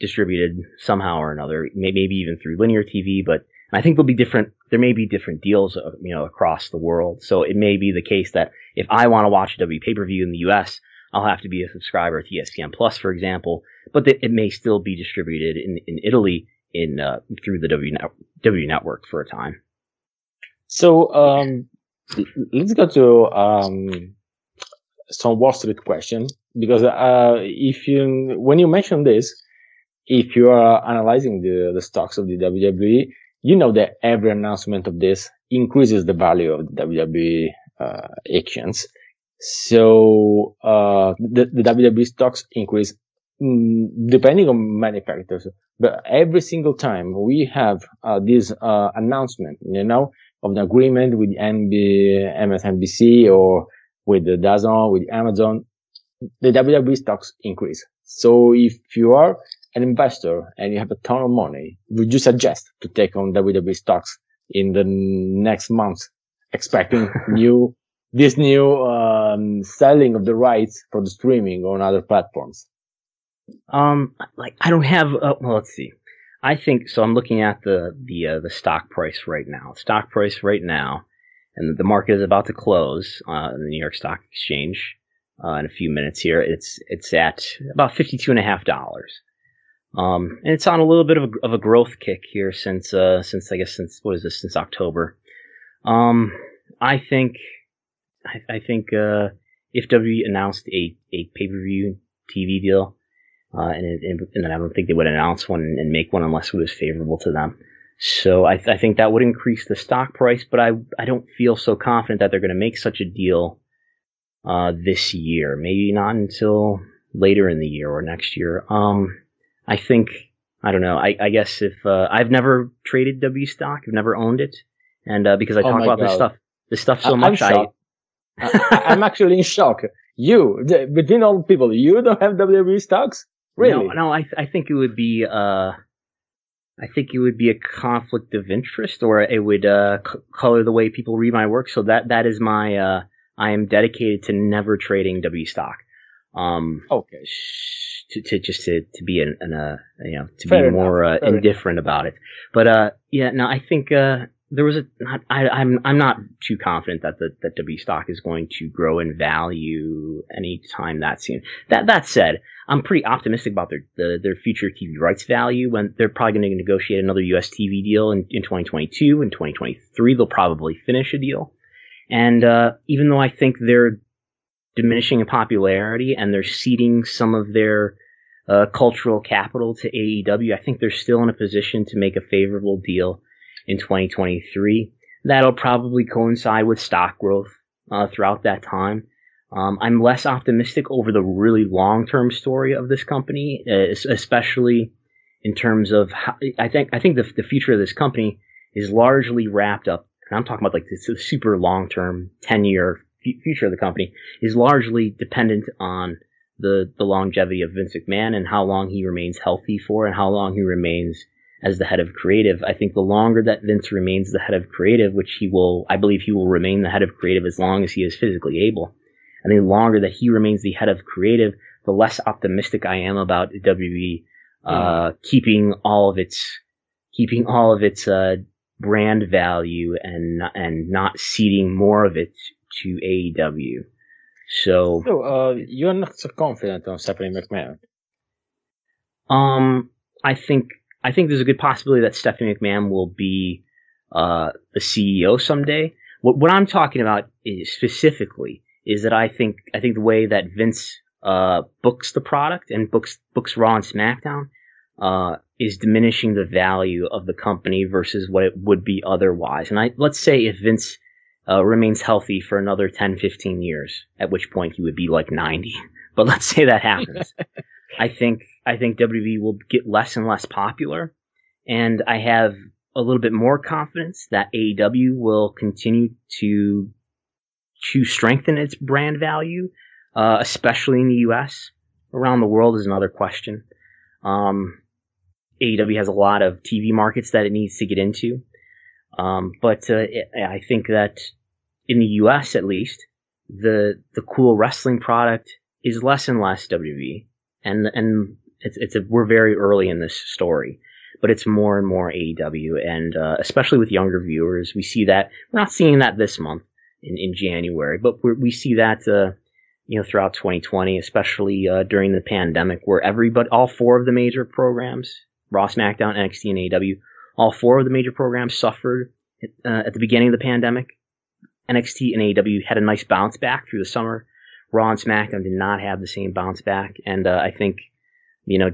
[SPEAKER 2] distributed somehow or another, maybe even through linear TV. But I think there'll be different. There may be different deals, uh, you know, across the world. So it may be the case that if I want to watch a W pay per view in the U.S., I'll have to be a subscriber to ESPN Plus, for example, but it may still be distributed in, in Italy in uh, through the W, net, w network for a time.
[SPEAKER 1] So um, let's go to um, some Wall Street question because uh, if you when you mention this, if you are analyzing the the stocks of the WWE, you know that every announcement of this increases the value of the WWE uh, actions. So uh, the, the WWE stocks increase mm, depending on many factors. But every single time we have uh, this uh, announcement, you know, of an agreement with NB, MSNBC or with the DAZN, with Amazon, the WWE stocks increase. So if you are an investor and you have a ton of money, would you suggest to take on WWE stocks in the next month, expecting new, this new, um, selling of the rights for the streaming on other platforms?
[SPEAKER 2] Um, like I don't have, uh, well, let's see. I think, so I'm looking at the, the, uh, the stock price right now. Stock price right now, and the market is about to close, uh, in the New York Stock Exchange, uh, in a few minutes here. It's, it's at about fifty-two and a half dollars. Um, and it's on a little bit of a, of a growth kick here since, uh, since I guess since what is this since October. Um, I think, I, I think uh, if W announced a a pay per view TV deal, uh, and, it, and then I don't think they would announce one and make one unless it was favorable to them. So I, th- I think that would increase the stock price, but I I don't feel so confident that they're going to make such a deal uh, this year. Maybe not until later in the year or next year. Um, I think I don't know. I, I guess if uh, I've never traded W stock, I've never owned it, and uh, because I oh talk about God. this stuff, this stuff so
[SPEAKER 1] I'm
[SPEAKER 2] much,
[SPEAKER 1] I, I am actually in shock. You between all people, you don't have WWE stocks, really?
[SPEAKER 2] No, no. I I think it would be uh, I think it would be a conflict of interest, or it would uh, c- color the way people read my work. So that that is my uh, I am dedicated to never trading W stock. Um,
[SPEAKER 1] okay
[SPEAKER 2] to, to just to, to be an, an uh, you know to Fair be more uh, indifferent enough. about it. But uh, yeah, no, I think uh, there was a I, I'm I'm not too confident that the that W stock is going to grow in value anytime that's soon. That that said, I'm pretty optimistic about their the, their future TV rights value when they're probably going to negotiate another US TV deal in, in 2022 and 2023. They'll probably finish a deal. And uh, even though I think they're diminishing in popularity and they're ceding some of their uh, cultural capital to AEW. I think they're still in a position to make a favorable deal in 2023. That'll probably coincide with stock growth uh, throughout that time. Um, I'm less optimistic over the really long term story of this company, especially in terms of how, I think I think the, the future of this company is largely wrapped up. And I'm talking about like the super long term, 10 year future of the company is largely dependent on the, the longevity of Vince McMahon and how long he remains healthy for and how long he remains as the head of creative. I think the longer that Vince remains the head of creative, which he will, I believe he will remain the head of creative as long as he is physically able. And the longer that he remains the head of creative, the less optimistic I am about WWE uh, mm. keeping all of its keeping all of its uh, brand value and and not ceding more of it to AEW. So,
[SPEAKER 1] so uh, you're not so confident on Stephanie McMahon.
[SPEAKER 2] Um, I think I think there's a good possibility that Stephanie McMahon will be uh, the CEO someday. What what I'm talking about is specifically is that I think I think the way that Vince uh, books the product and books books Raw and SmackDown uh, is diminishing the value of the company versus what it would be otherwise. And I let's say if Vince uh, remains healthy for another 10, 15 years, at which point he would be like 90. But let's say that happens. I think I think WWE will get less and less popular, and I have a little bit more confidence that AEW will continue to to strengthen its brand value, uh, especially in the U.S. Around the world is another question. Um, AEW has a lot of TV markets that it needs to get into, um, but uh, I think that in the US at least, the the cool wrestling product is less and less WWE, and and it's it's a, we're very early in this story, but it's more and more AEW, and uh, especially with younger viewers, we see that we're not seeing that this month in, in January, but we see that uh, you know throughout 2020, especially uh, during the pandemic, where everybody, all four of the major programs, Raw, SmackDown, NXT, and AEW, all four of the major programs suffered uh, at the beginning of the pandemic NXT and AEW had a nice bounce back through the summer. Raw and SmackDown did not have the same bounce back, and uh, I think, you know,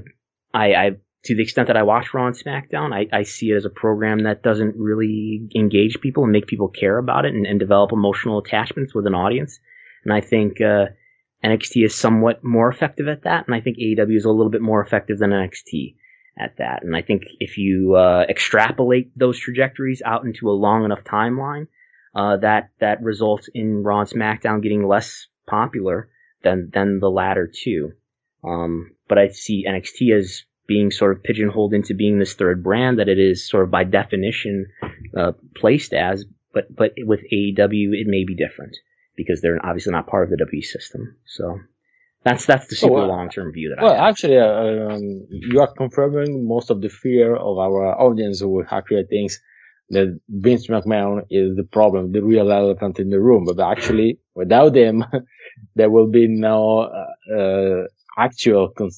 [SPEAKER 2] I, I to the extent that I watch Raw and SmackDown, I, I see it as a program that doesn't really engage people and make people care about it and, and develop emotional attachments with an audience. And I think uh, NXT is somewhat more effective at that, and I think AEW is a little bit more effective than NXT at that. And I think if you uh, extrapolate those trajectories out into a long enough timeline, uh, that that results in Raw and SmackDown getting less popular than than the latter two. Um, but I see NXT as being sort of pigeonholed into being this third brand that it is sort of by definition uh, placed as. But but with AEW, it may be different because they're obviously not part of the W system. So that's that's the super oh, long term view that
[SPEAKER 1] well,
[SPEAKER 2] I.
[SPEAKER 1] Well, actually, uh, um, you are confirming most of the fear of our audience who actually thinks that Vince McMahon is the problem, the real elephant in the room. But actually, without him, there will be no uh, uh, actual con-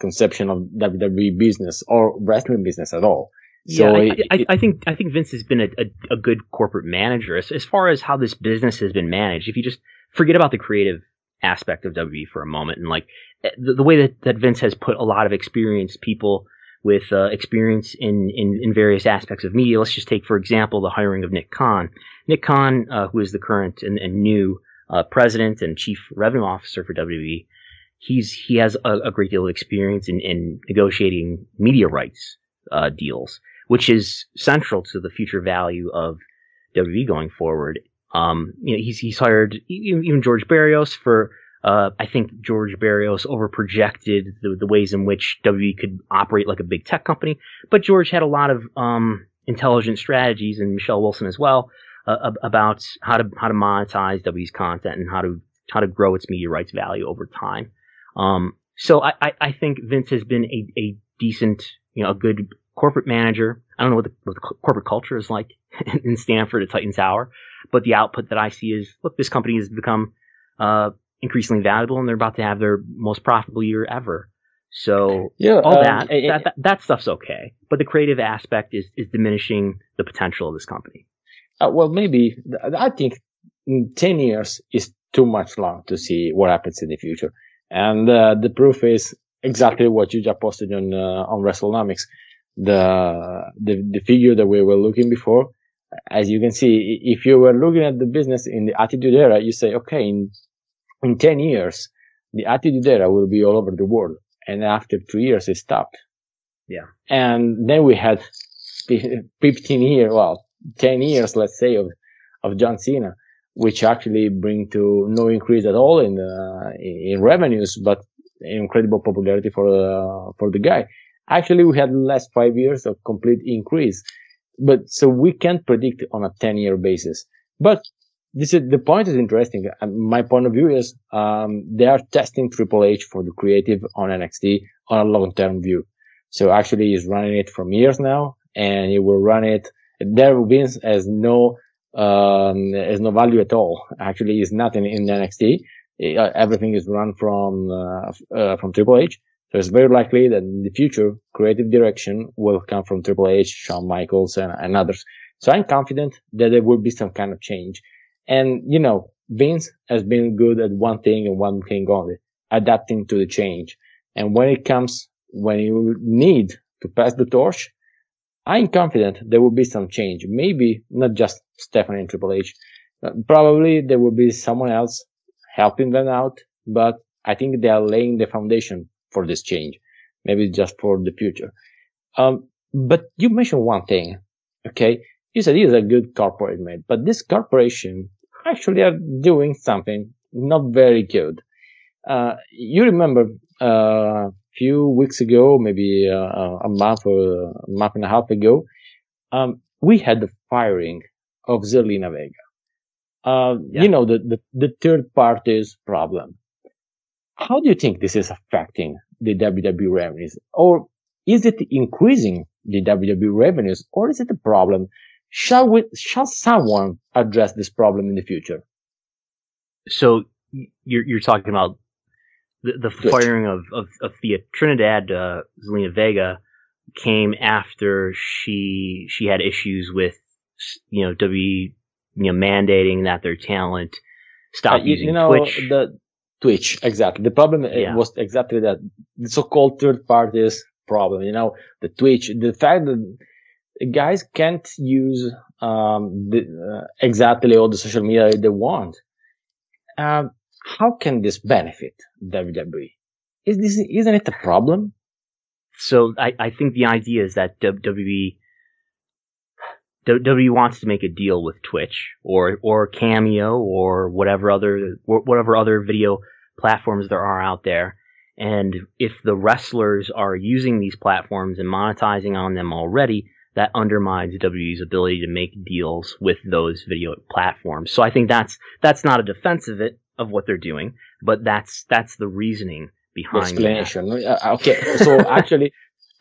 [SPEAKER 1] conception of WWE business or wrestling business at all.
[SPEAKER 2] So yeah, I, I, I, think I think Vince has been a, a, a, good corporate manager as, as far as how this business has been managed. If you just forget about the creative aspect of WWE for a moment, and like eh, the, the way that, that Vince has put a lot of experienced people with uh, experience in, in, in various aspects of media. Let's just take, for example, the hiring of Nick Khan. Nick Khan, uh, who is the current and, and new uh, president and chief revenue officer for WWE, he's he has a, a great deal of experience in, in negotiating media rights uh, deals, which is central to the future value of WWE going forward. Um, you know, he's he's hired even George Barrios for. Uh, I think George Barrios overprojected the, the ways in which WWE could operate like a big tech company, but George had a lot of um, intelligent strategies, and Michelle Wilson as well, uh, about how to how to monetize WWE's content and how to how to grow its media rights value over time. Um, so I, I, I, think Vince has been a, a decent, you know, a good corporate manager. I don't know what the, what the corporate culture is like in Stamford at Titan Tower, but the output that I see is, look, this company has become uh, increasingly valuable, and they're about to have their most profitable year ever. So yeah, all um, that, it, that, that, that stuff's okay, but the creative aspect is is diminishing the potential of this company.
[SPEAKER 1] Uh, well, maybe I think ten years is too much long to see what happens in the future. And uh, the proof is exactly what you just posted on uh, on WrestleNomics. The, the the figure that we were looking before, as you can see, if you were looking at the business in the Attitude Era, you say, okay, in in ten years, the Attitude Era will be all over the world, and after two years, it stopped.
[SPEAKER 2] Yeah,
[SPEAKER 1] and then we had fifteen years, well, ten years, let's say, of of John Cena which actually bring to no increase at all in uh, in revenues, but incredible popularity for uh, for the guy. Actually, we had last five years of complete increase, but so we can't predict on a ten year basis. But this is the point is interesting. My point of view is um, they are testing Triple H for the creative on NXT on a long term view. So actually, he's running it from years now, and he will run it. There Vince has no um, has no value at all. Actually, is nothing in NXT. Uh, everything is run from uh, uh, from Triple H. So it's very likely that in the future, creative direction will come from Triple H, Shawn Michaels, and, and others. So I'm confident that there will be some kind of change. And you know, Vince has been good at one thing and one thing only, adapting to the change. And when it comes, when you need to pass the torch, I'm confident there will be some change. Maybe not just Stephanie and Triple H. Uh, probably there will be someone else helping them out, but I think they are laying the foundation for this change. Maybe just for the future. Um, but you mentioned one thing, okay? You said is a good corporate made, but this corporation actually are doing something not very good. Uh, you remember, uh, few weeks ago, maybe uh, a month or a month and a half ago, um, we had the firing of Zelina Vega. Uh, yeah. You know, the, the, the third party's problem. How do you think this is affecting the WWE revenues? Or is it increasing the WWE revenues? Or is it a problem? Shall we, shall someone address this problem in the future?
[SPEAKER 2] So you're, you're talking about the, the firing of, of, of Thea Trinidad, uh, Zelina Vega came after she, she had issues with, you know, W, you know, mandating that their talent stop uh, you, using you know, Twitch.
[SPEAKER 1] The Twitch, exactly. The problem uh, yeah. was exactly that the so-called third parties problem. You know, the Twitch, the fact that guys can't use um, the, uh, exactly all the social media they want. Um, how can this benefit WWE? Is this isn't it a problem?
[SPEAKER 2] So I, I think the idea is that WWE WWE wants to make a deal with Twitch or or Cameo or whatever other whatever other video platforms there are out there. And if the wrestlers are using these platforms and monetizing on them already, that undermines WWE's ability to make deals with those video platforms. So I think that's that's not a defense of it of what they're doing, but that's that's the reasoning behind
[SPEAKER 1] explanation. That. Okay, so actually,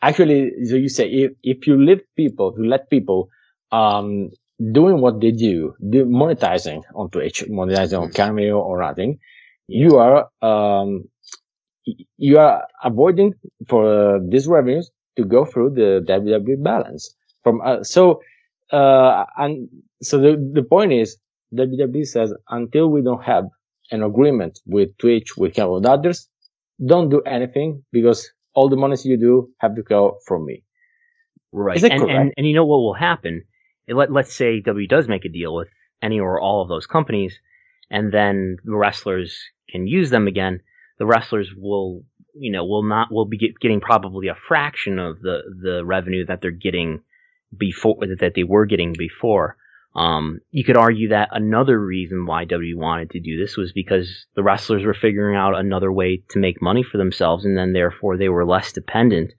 [SPEAKER 1] actually, so you say if if you let people, you let people um, doing what they do, do monetizing on Twitch, monetizing on Cameo or nothing, you are um, you are avoiding for uh, these revenues to go through the WWE balance. From uh, so uh, and so the the point is WWE says until we don't have an agreement with Twitch, with Cameo, with others, don't do anything because all the monies you do have to go from me.
[SPEAKER 2] Right. And, and, and you know what will happen let, let's say W does make a deal with any or all of those companies, and then the wrestlers can use them again. The wrestlers will, you know, will not will be get, getting probably a fraction of the the revenue that they're getting before that they were getting before. Um, you could argue that another reason why W wanted to do this was because the wrestlers were figuring out another way to make money for themselves, and then therefore they were less dependent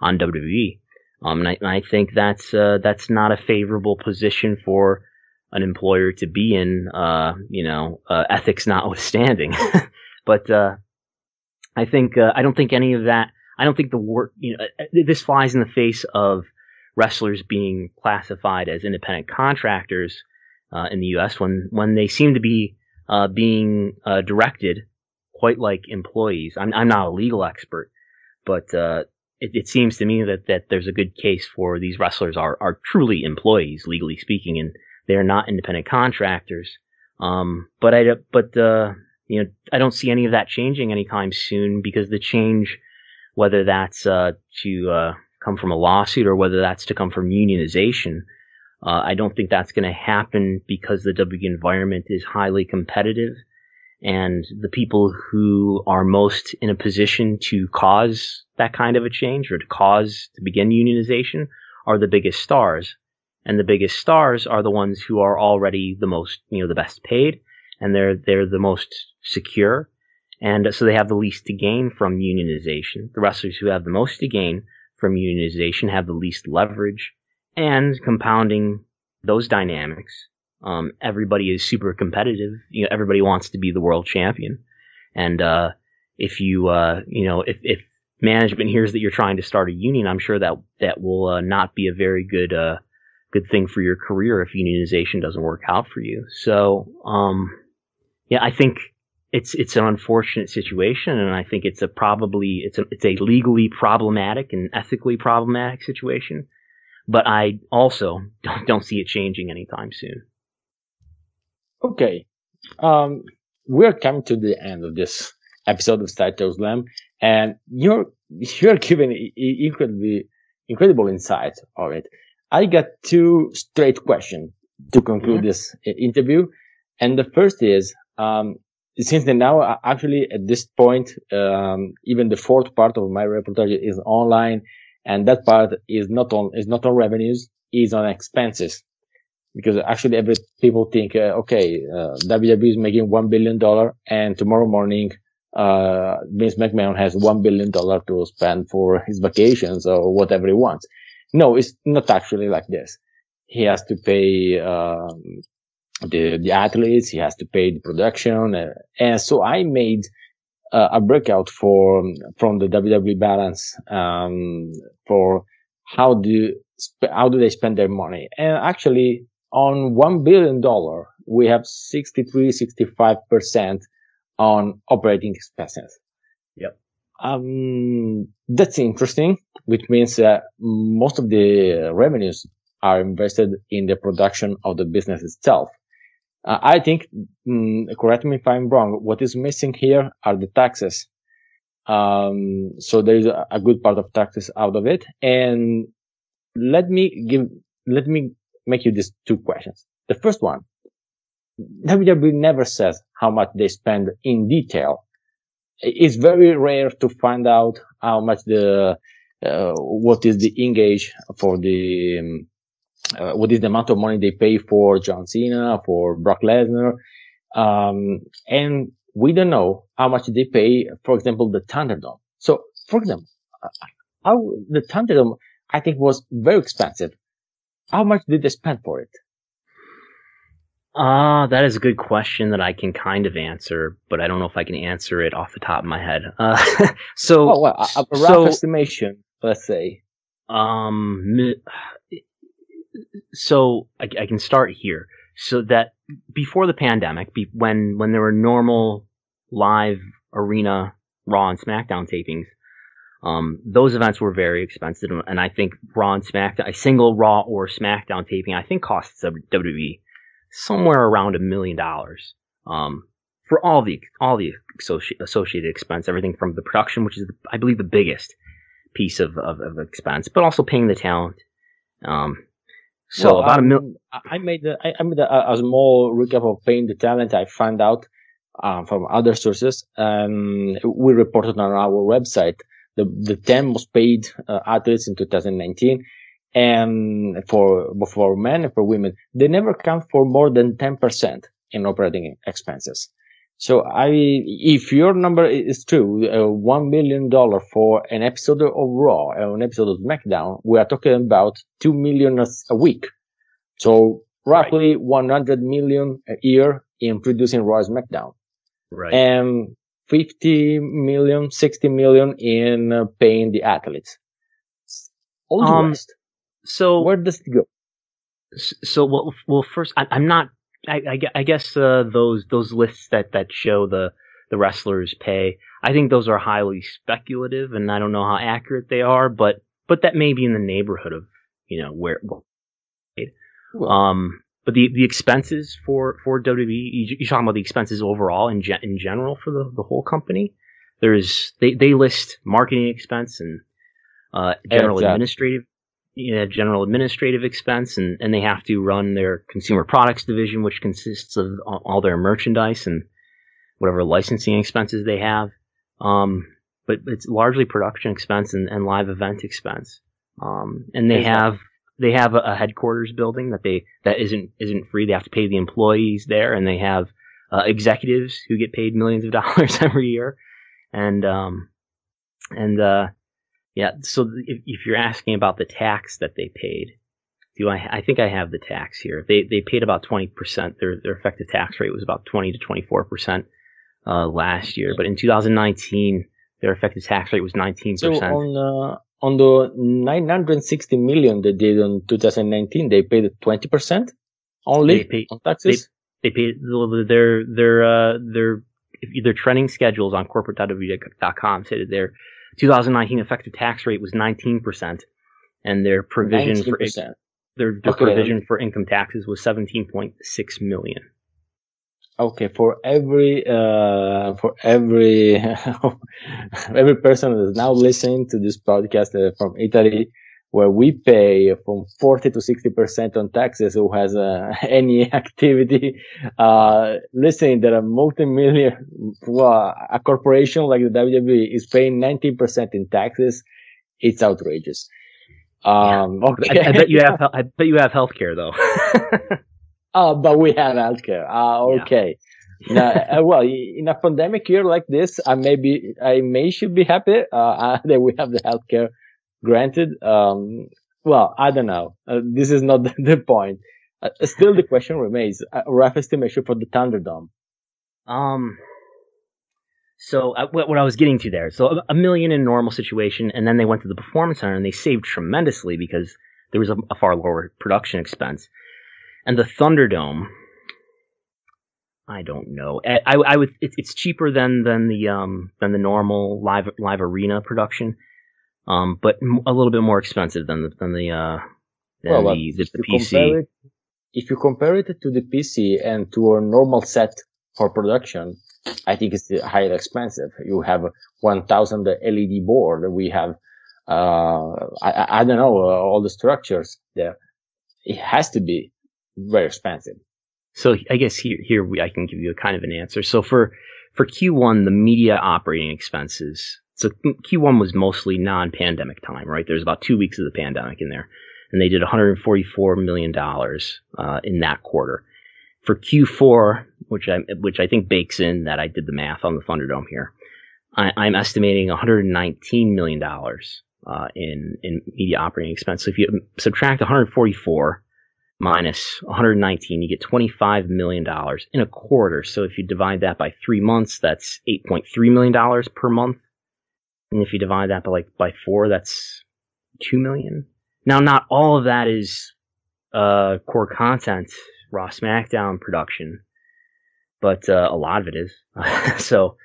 [SPEAKER 2] on WWE. Um, and I, and I think that's uh, that's not a favorable position for an employer to be in. Uh, you know, uh, ethics notwithstanding. but uh, I think uh, I don't think any of that. I don't think the work. You know, uh, this flies in the face of wrestlers being classified as independent contractors in the U.S. when when they seem to be being directed quite like employees. I'm I'm not a legal expert, but it, it, seems to me that, that there's a good case for these wrestlers are, are truly employees, legally speaking, and they're not independent contractors. Um, but I, but, uh, you know, I don't see any of that changing anytime soon because the change, whether that's, uh, to, uh, come from a lawsuit or whether that's to come from unionization, uh, I don't think that's going to happen because the W environment is highly competitive and the people who are most in a position to cause that kind of a change or to cause to begin unionization are the biggest stars. And the biggest stars are the ones who are already the most, you know, the best paid and they're, they're the most secure. And so they have the least to gain from unionization. The wrestlers who have the most to gain from unionization have the least leverage and compounding those dynamics um, everybody is super competitive. You know, everybody wants to be the world champion. And uh, if you, uh, you know, if, if management hears that you're trying to start a union, I'm sure that that will uh, not be a very good uh, good thing for your career if unionization doesn't work out for you. So, um, yeah, I think it's it's an unfortunate situation, and I think it's a probably it's a it's a legally problematic and ethically problematic situation. But I also don't, don't see it changing anytime soon.
[SPEAKER 1] Okay. Um, we're coming to the end of this episode of Stato Slam, and you're you're giving incredibly incredible insight of it. I got two straight questions to conclude mm-hmm. this interview, and the first is um, since then now actually at this point um, even the fourth part of my reportage is online, and that part is not on is not on revenues, is on expenses because actually every people think, uh, okay, uh, WWE is making one billion dollar, and tomorrow morning, uh, Vince McMahon has one billion dollar to spend for his vacations or whatever he wants. No, it's not actually like this. He has to pay um, the the athletes. He has to pay the production, uh, and so I made uh, a breakout for from the WWE balance um, for how do how do they spend their money, and actually on $1 billion, we have 63, 65% on operating expenses.
[SPEAKER 2] Yep.
[SPEAKER 1] Um, that's interesting, which means that most of the revenues are invested in the production of the business itself. Uh, I think, mm, correct me if I'm wrong, what is missing here are the taxes. Um, so there is a, a good part of taxes out of it. And let me give, let me make you these two questions. The first one, WWE never says how much they spend in detail. It's very rare to find out how much the, uh, what is the engage for the, um, uh, what is the amount of money they pay for John Cena, for Brock Lesnar. Um, and we don't know how much they pay, for example, the Thunderdome. So, for example, uh, how the Thunderdome, I think was very expensive. How much did they spend for it?
[SPEAKER 2] Ah, uh, that is a good question that I can kind of answer, but I don't know if I can answer it off the top of my head. Uh, so,
[SPEAKER 1] oh, well, a, a rough so, estimation, let's say.
[SPEAKER 2] Um, so I, I, can start here. So that before the pandemic, be, when when there were normal live arena Raw and SmackDown tapings, um, those events were very expensive, and I think Raw and SmackDown, a single Raw or SmackDown taping, I think costs WWE somewhere around a million dollars um, for all the all the associated expense, everything from the production, which is the, I believe the biggest piece of, of, of, expense, but also paying the talent. Um, so well, about um, a million.
[SPEAKER 1] I made a, I made a, a, small recap of paying the talent. I found out uh, from other sources, and we reported on our website the the ten most paid uh, athletes in 2019 and for for men and for women, they never count for more than 10% in operating expenses. So I, if your number is true, uh, one million dollar for an episode of Raw, uh, an episode of SmackDown, we are talking about two million a week. So roughly right. 100 million a year in producing Raw SmackDown. Right. And 50 million, 60 million in uh, paying the athletes. All the um, rest
[SPEAKER 2] so
[SPEAKER 1] where does it go?
[SPEAKER 2] So well, well, first I, am not. I, I, I guess uh, those those lists that that show the the wrestlers' pay. I think those are highly speculative, and I don't know how accurate they are, but but that may be in the neighborhood of you know where. Well, um, but the the expenses for for WWE, you're talking about the expenses overall in ge- in general for the the whole company. There's they they list marketing expense and uh, general exactly. administrative you know, general administrative expense, and, and they have to run their consumer products division, which consists of all their merchandise and whatever licensing expenses they have. Um, but it's largely production expense and, and live event expense. Um, and they have they have a, a, headquarters building that they that isn't isn't free. They have to pay the employees there, and they have uh, executives who get paid millions of dollars every year, and um, and uh, yeah. So if, if you're asking about the tax that they paid, do I? I think I have the tax here. They they paid about twenty percent. Their their effective tax rate was about twenty to twenty four percent uh, last year, but in 2019 their effective tax rate was 19 percent.
[SPEAKER 1] So on uh, on the 960 million they did in 2019, they paid 20 percent only they on taxes.
[SPEAKER 2] They, they paid their their uh, their their trending schedules on corporate.w.com said that their 2019 effective tax rate was 19%, and their provision 19%. for their, their okay. provision for income taxes was 17.6 million.
[SPEAKER 1] Okay, for every uh, for every every person that is now listening to this podcast uh, from Italy, where we pay from 40 to 60% on taxes who has uh, any activity, uh, listening that a multi-million, well, a corporation like the WWE is paying 19% in taxes. It's outrageous.
[SPEAKER 2] Um, yeah. okay. I, I, bet you have, I bet you have healthcare though.
[SPEAKER 1] oh, but we have healthcare. Ah, okay. Yeah. now, uh, well, in a pandemic year like this, I maybe, I may should be happy, uh, that we have the healthcare Granted, um, well, I don't know. Uh, this is not the, point. Uh, still, the question remains: a rough estimation for the Thunderdome.
[SPEAKER 2] Um. So uh, what, what I was getting to there, so a, a, million in normal situation, and then they went to the performance center and they saved tremendously because there was a, a far lower production expense. And the Thunderdome, I don't know. I, I, I would. It, it's cheaper than than the um than the normal live live arena production um, but a little bit more expensive than the than the uh, than well, the, the, the PC.
[SPEAKER 1] It, if you compare it to the PC and to a normal set for production, I think it's highly expensive. You have 1000 LED board. We have, uh, I, I don't know, uh, all the structures there. It has to be very expensive.
[SPEAKER 2] So I guess here, here we, I can give you a kind of an answer. So for, for Q1, the media operating expenses, so Q1 was mostly non-pandemic time, right? There's about two weeks of the pandemic in there, and they did 144 million dollars uh, in that quarter. For Q4, which I which I think bakes in that I did the math on the Thunderdome here, I, am estimating 119 million dollars uh, in in media operating expense. So if you subtract 144 minus 119, you get 25 million dollars in a quarter. So if you divide that by three months, that's 8.3 million dollars per month and if you divide that by like by four, that's two million. Now, not all of that is uh, core content, Raw SmackDown production, but uh, a lot of it is. so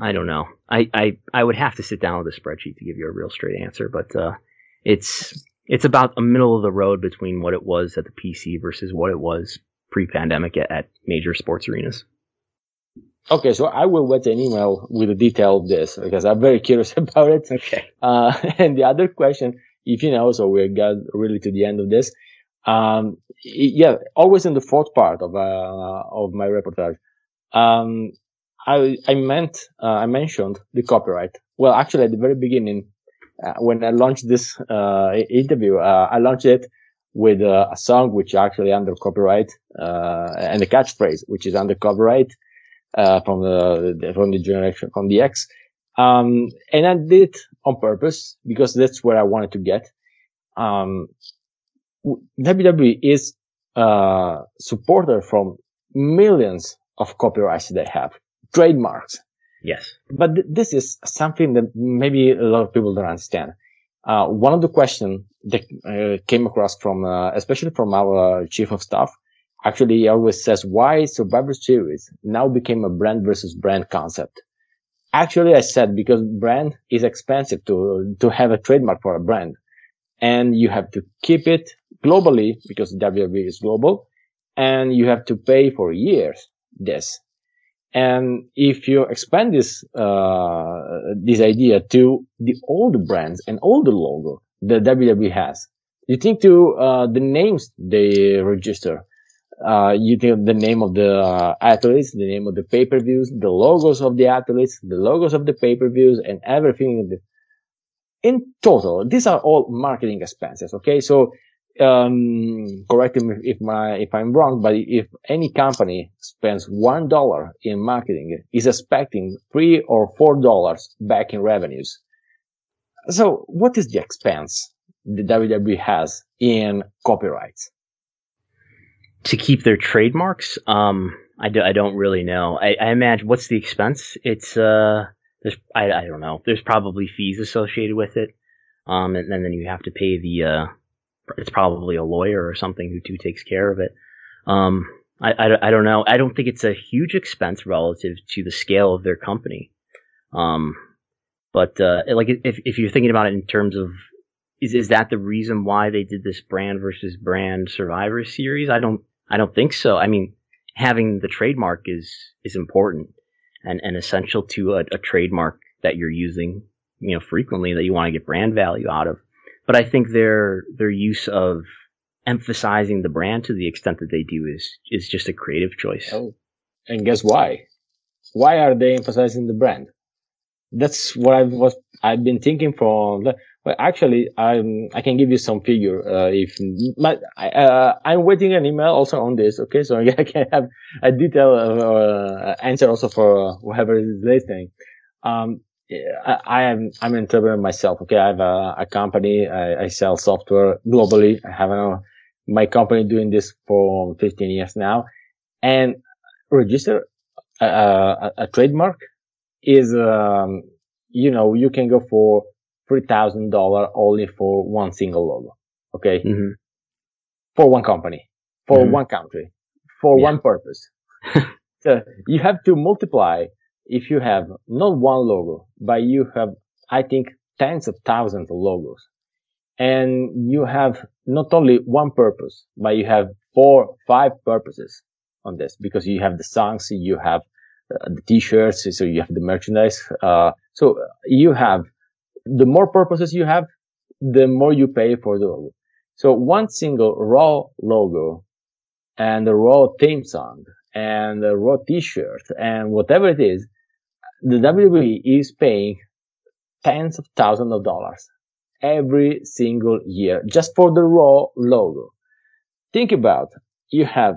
[SPEAKER 2] I don't know. I, I I would have to sit down with a spreadsheet to give you a real straight answer, but uh, it's it's about a middle of the road between what it was at the PC versus what it was pre-pandemic at, at major sports arenas.
[SPEAKER 1] Okay, so I will write an email with the detail of this because I'm very curious about it.
[SPEAKER 2] Okay.
[SPEAKER 1] Uh, and the other question, if you know, so we got really to the end of this. Um, yeah, always in the fourth part of, uh, of my reportage. Um, I, I meant, uh, I mentioned the copyright. Well, actually at the very beginning, uh, when I launched this, uh, interview, uh, I launched it with a song which actually under copyright, and a catchphrase which is under copyright uh, from the from the generation from the X. Um, and I did it on purpose because that's where I wanted to get. Um, WWE is uh, supported from millions of copyrights they have, trademarks.
[SPEAKER 2] Yes.
[SPEAKER 1] But th- this is something that maybe a lot of people don't understand. Uh, one of the questions that uh, came across from, uh, especially from our uh, chief of staff, Actually, always says why Survivor Series now became a brand versus brand concept. Actually, I said because brand is expensive to, to have a trademark for a brand and you have to keep it globally because WWE is global and you have to pay for years this. And if you expand this, uh, this idea to the old brands and the logo that WWE has, you think to, uh, the names they register, uh, you think the name of the uh, athletes, the name of the pay-per-views, the logos of the athletes, the logos of the pay-per-views, and everything. In total, these are all marketing expenses. Okay, so um, correct me if my if I'm wrong, but if any company spends one dollar in marketing, is expecting three or four dollars back in revenues. So, what is the expense the WWE has in copyrights?
[SPEAKER 2] To keep their trademarks. Um, I, do, I don't really know. I, I imagine what's the expense? It's uh, there's I, I don't know. There's probably fees associated with it. Um, and, and then you have to pay the uh, it's probably a lawyer or something who, who takes care of it. Um, I, I, I don't know. I don't think it's a huge expense relative to the scale of their company. Um, but uh, like if if you're thinking about it in terms of is is that the reason why they did this brand versus brand Survivor series? I don't I don't think so. I mean, having the trademark is is important and, and essential to a, a trademark that you're using, you know, frequently that you want to get brand value out of. But I think their their use of emphasizing the brand to the extent that they do is is just a creative choice.
[SPEAKER 1] Oh, and guess why? Why are they emphasizing the brand? That's what I was I've been thinking for well, actually, I'm, I can give you some figure, uh, if, but, uh, I'm waiting an email also on this, okay? So I can have a detailed, uh, answer also for whoever is listening. Um, I, I am, I'm an entrepreneur myself, okay? I have a, a company, I, I, sell software globally. I have a, my company doing this for 15 years now and register a, a, a trademark is, um, you know, you can go for $3,000 only for one single logo. Okay.
[SPEAKER 2] Mm-hmm.
[SPEAKER 1] For one company, for mm-hmm. one country, for yeah. one purpose. so you have to multiply if you have not one logo, but you have, I think, tens of thousands of logos. And you have not only one purpose, but you have four, five purposes on this because you have the songs, you have uh, the t-shirts, so you have the merchandise. Uh, so you have the more purposes you have, the more you pay for the logo. So one single raw logo and a raw theme song and a raw t-shirt and whatever it is, the WWE is paying tens of thousands of dollars every single year just for the raw logo. Think about you have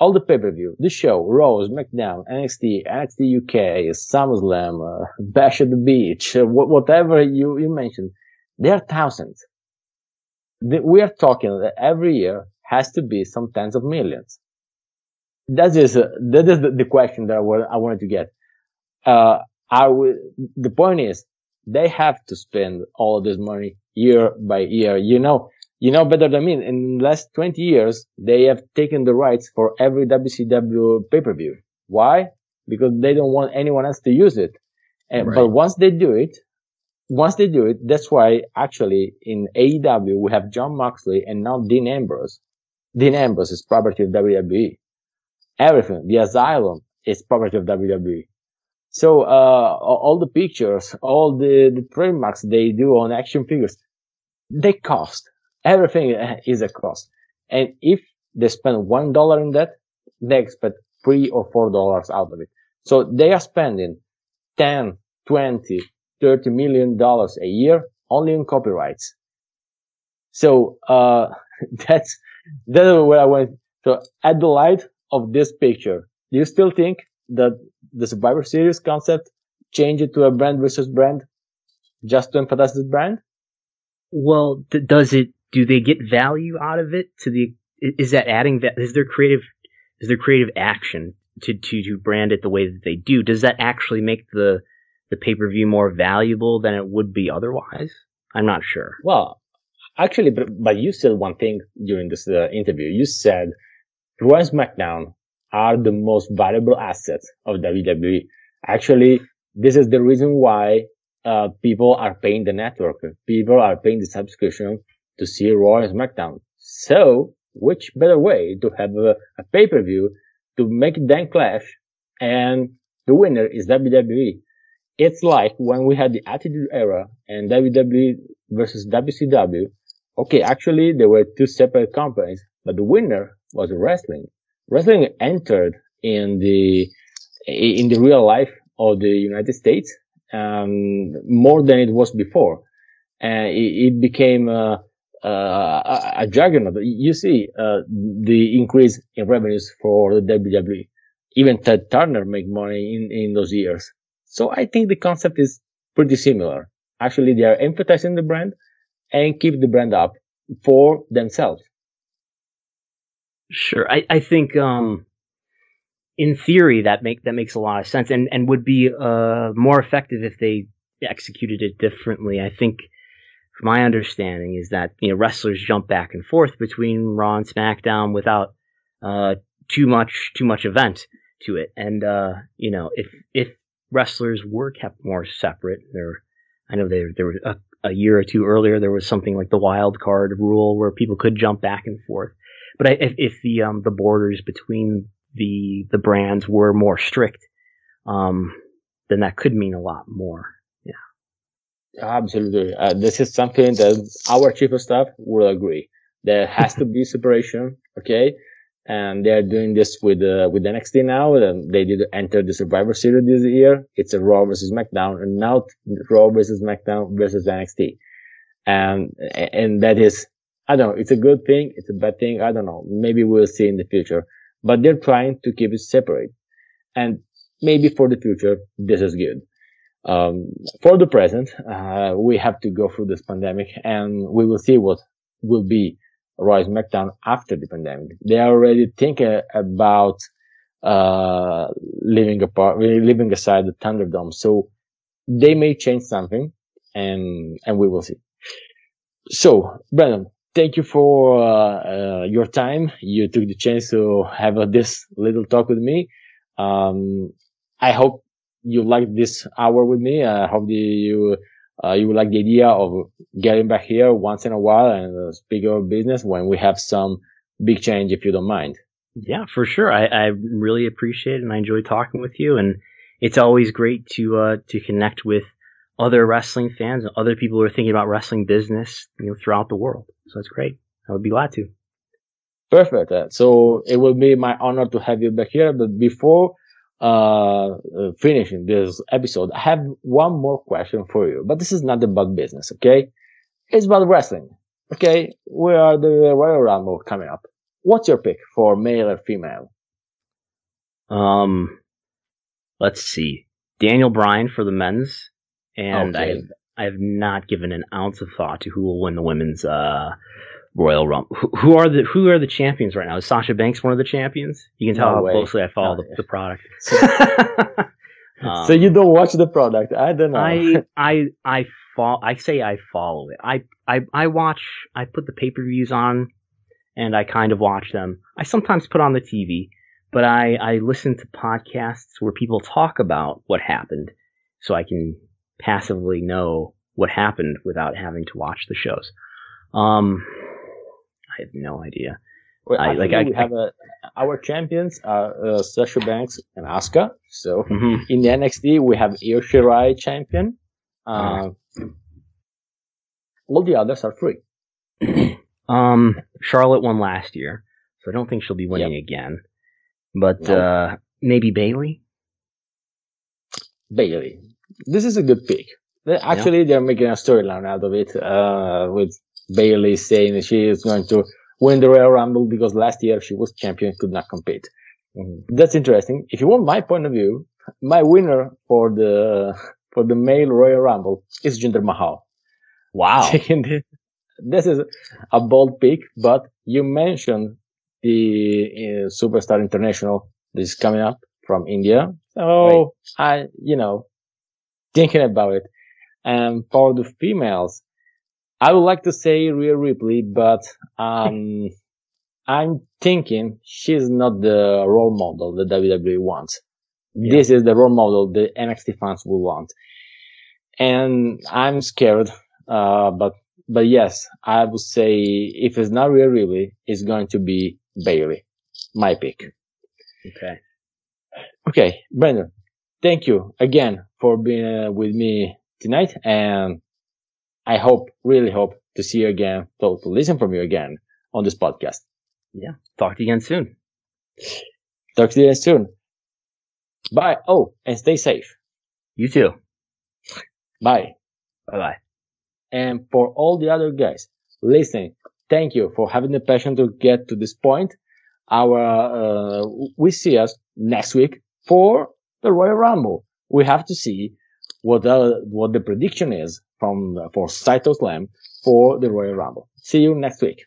[SPEAKER 1] all the pay-per-view, the show, Raw, SmackDown, NXT, NXT UK, SummerSlam, uh, Bash at the Beach, uh, whatever you, you mentioned, there are thousands. The, we are talking that every year has to be some tens of millions. That is, uh, that is the, the, question that I, I wanted to get. Uh, the point is, they have to spend all this money year by year. You know, you know better than me. In the last 20 years, they have taken the rights for every WCW pay-per-view. Why? Because they don't want anyone else to use it. And, right. But once they do it, once they do it, that's why actually in AEW we have Jon Moxley and now Dean Ambrose. Dean Ambrose is property of WWE. Everything, the Asylum is property of WWE. So uh, all the pictures, all the, the trademarks they do on action figures, they cost. Everything is a cost. And if they spend one dollar in that, they expect three or four dollars out of it. So they are spending 10, 20, 30 million dollars a year only in copyrights. So, uh, that's, that's where I went. So at the light of this picture, do you still think that the Survivor Series concept change it to a brand versus brand just to emphasize the brand?
[SPEAKER 2] Well, th- does it do they get value out of it to the is that adding that is there creative is there creative action to, to to brand it the way that they do? Does that actually make the the pay-per-view more valuable than it would be otherwise? I'm not sure.
[SPEAKER 1] Well actually but, but you said one thing during this uh, interview. You said raw and smackdown are the most valuable assets of wwe actually this is the reason why uh, people are paying the network. People are paying the subscription to see Raw and SmackDown. So, which better way to have a, a pay-per-view to make them clash and the winner is WWE. It's like when we had the Attitude Era and WWE versus WCW. Okay, actually there were two separate companies, but the winner was wrestling. Wrestling entered in the in the real life of the United States um, more than it was before, and it, it became uh, uh, a, a juggernaut. You see uh, the increase in revenues for the WWE. Even Ted Turner made money in, in those years. So I think the concept is pretty similar. Actually, they are emphasizing the brand and keep the brand up for themselves.
[SPEAKER 2] Sure. I, I think, um, in theory, that make, that makes a lot of sense and, and would be, uh, more effective if they executed it differently. I think, my understanding is that you know wrestlers jump back and forth between Raw and SmackDown without uh, too much too much event to it. And uh, you know, if if wrestlers were kept more separate, there, I know there there was a, a, year or two earlier there was something like the wild card rule where people could jump back and forth. But if, if the um, the borders between the the brands were more strict, um, then that could mean a lot more.
[SPEAKER 1] Absolutely. Uh, this is something that our chief of staff will agree. There has to be separation. Okay. And they're doing this with, uh, with NXT now. And they did enter the Survivor Series this year. It's a Raw versus SmackDown and now Raw versus SmackDown versus NXT. And, and that is, I don't know. It's a good thing. It's a bad thing. I don't know. Maybe we'll see in the future, but they're trying to keep it separate. And maybe for the future, this is good. Um, for the present, uh, we have to go through this pandemic and we will see what will be Rise SmackDown after the pandemic. They are already thinking about, uh, living apart, leaving aside the Thunderdome. So they may change something and, and we will see. So, Brandon, thank you for, uh, uh your time. You took the chance to have this little talk with me. Um, I hope you like this hour with me. I hope you uh, you like the idea of getting back here once in a while and uh, speak your business when we have some big change, if you don't mind.
[SPEAKER 2] Yeah, for sure. I, I really appreciate it and I enjoy talking with you. And it's always great to uh, to connect with other wrestling fans and other people who are thinking about wrestling business, you know, throughout the world. So that's great. I would be glad to.
[SPEAKER 1] Perfect. Uh, so it will be my honor to have you back here. But before uh, finishing this episode, I have one more question for you. But this is not about business, okay? It's about wrestling. Okay, we are the Royal Rumble coming up. What's your pick for male or female?
[SPEAKER 2] Um, let's see. Daniel Bryan for the men's, and okay. I have, I have not given an ounce of thought to who will win the women's uh, Royal Rumble. Who, who, are the Who are the champions right now? Is Sasha Banks one of the champions? You can tell no how way. closely I follow no, the, the, product.
[SPEAKER 1] um, so you don't watch the product? I don't know.
[SPEAKER 2] I I I follow. I say I follow it. I I I watch. I put the pay per views on, and I kind of watch them. I sometimes put on the TV, but I I listen to podcasts where people talk about what happened, so I can passively know what happened without having to watch the shows. Um, I have no idea.
[SPEAKER 1] Well, I, like I, we have a, our champions are uh, Sasha Banks and Asuka. So mm-hmm. in the NXT we have Io Shirai champion. Uh, all the others are free.
[SPEAKER 2] um, Charlotte won last year, so I don't think she'll be winning yep. again. But no. uh, maybe Bayley.
[SPEAKER 1] Bayley, This is a good pick. Actually, yeah. they're making a storyline out of it uh, with Bayley saying she is going to win the Royal Rumble because last year she was champion, could not compete. Mm-hmm. That's interesting. If you want my point of view, my winner for the for the male Royal Rumble is Jinder Mahal.
[SPEAKER 2] Wow.
[SPEAKER 1] this is a bold pick, but you mentioned the uh, Superstar International. This is coming up from India. So right. I, you know, thinking about it. And for the females, I would like to say Rhea Ripley, but um, I'm thinking she's not the role model the WWE wants. Yeah. This is the role model the NXT fans will want. And I'm scared, uh, but, but yes, I would say if it's not Rhea Ripley, it's going to be Bayley, My pick.
[SPEAKER 2] Okay.
[SPEAKER 1] Okay, Brendan, thank you again for being uh, with me tonight and I hope, really hope to see you again, to, to listen from you again on this podcast.
[SPEAKER 2] Yeah. Talk to you again soon.
[SPEAKER 1] Talk to you again soon. Bye. Oh, and stay safe.
[SPEAKER 2] You too.
[SPEAKER 1] Bye.
[SPEAKER 2] Bye bye.
[SPEAKER 1] And for all the other guys listening, thank you for having the passion to get to this point. Our, uh, we see us next week for the Royal Rumble. We have to see what the, what the prediction is from, for Saito Slam for the Royal Rumble. See you next week.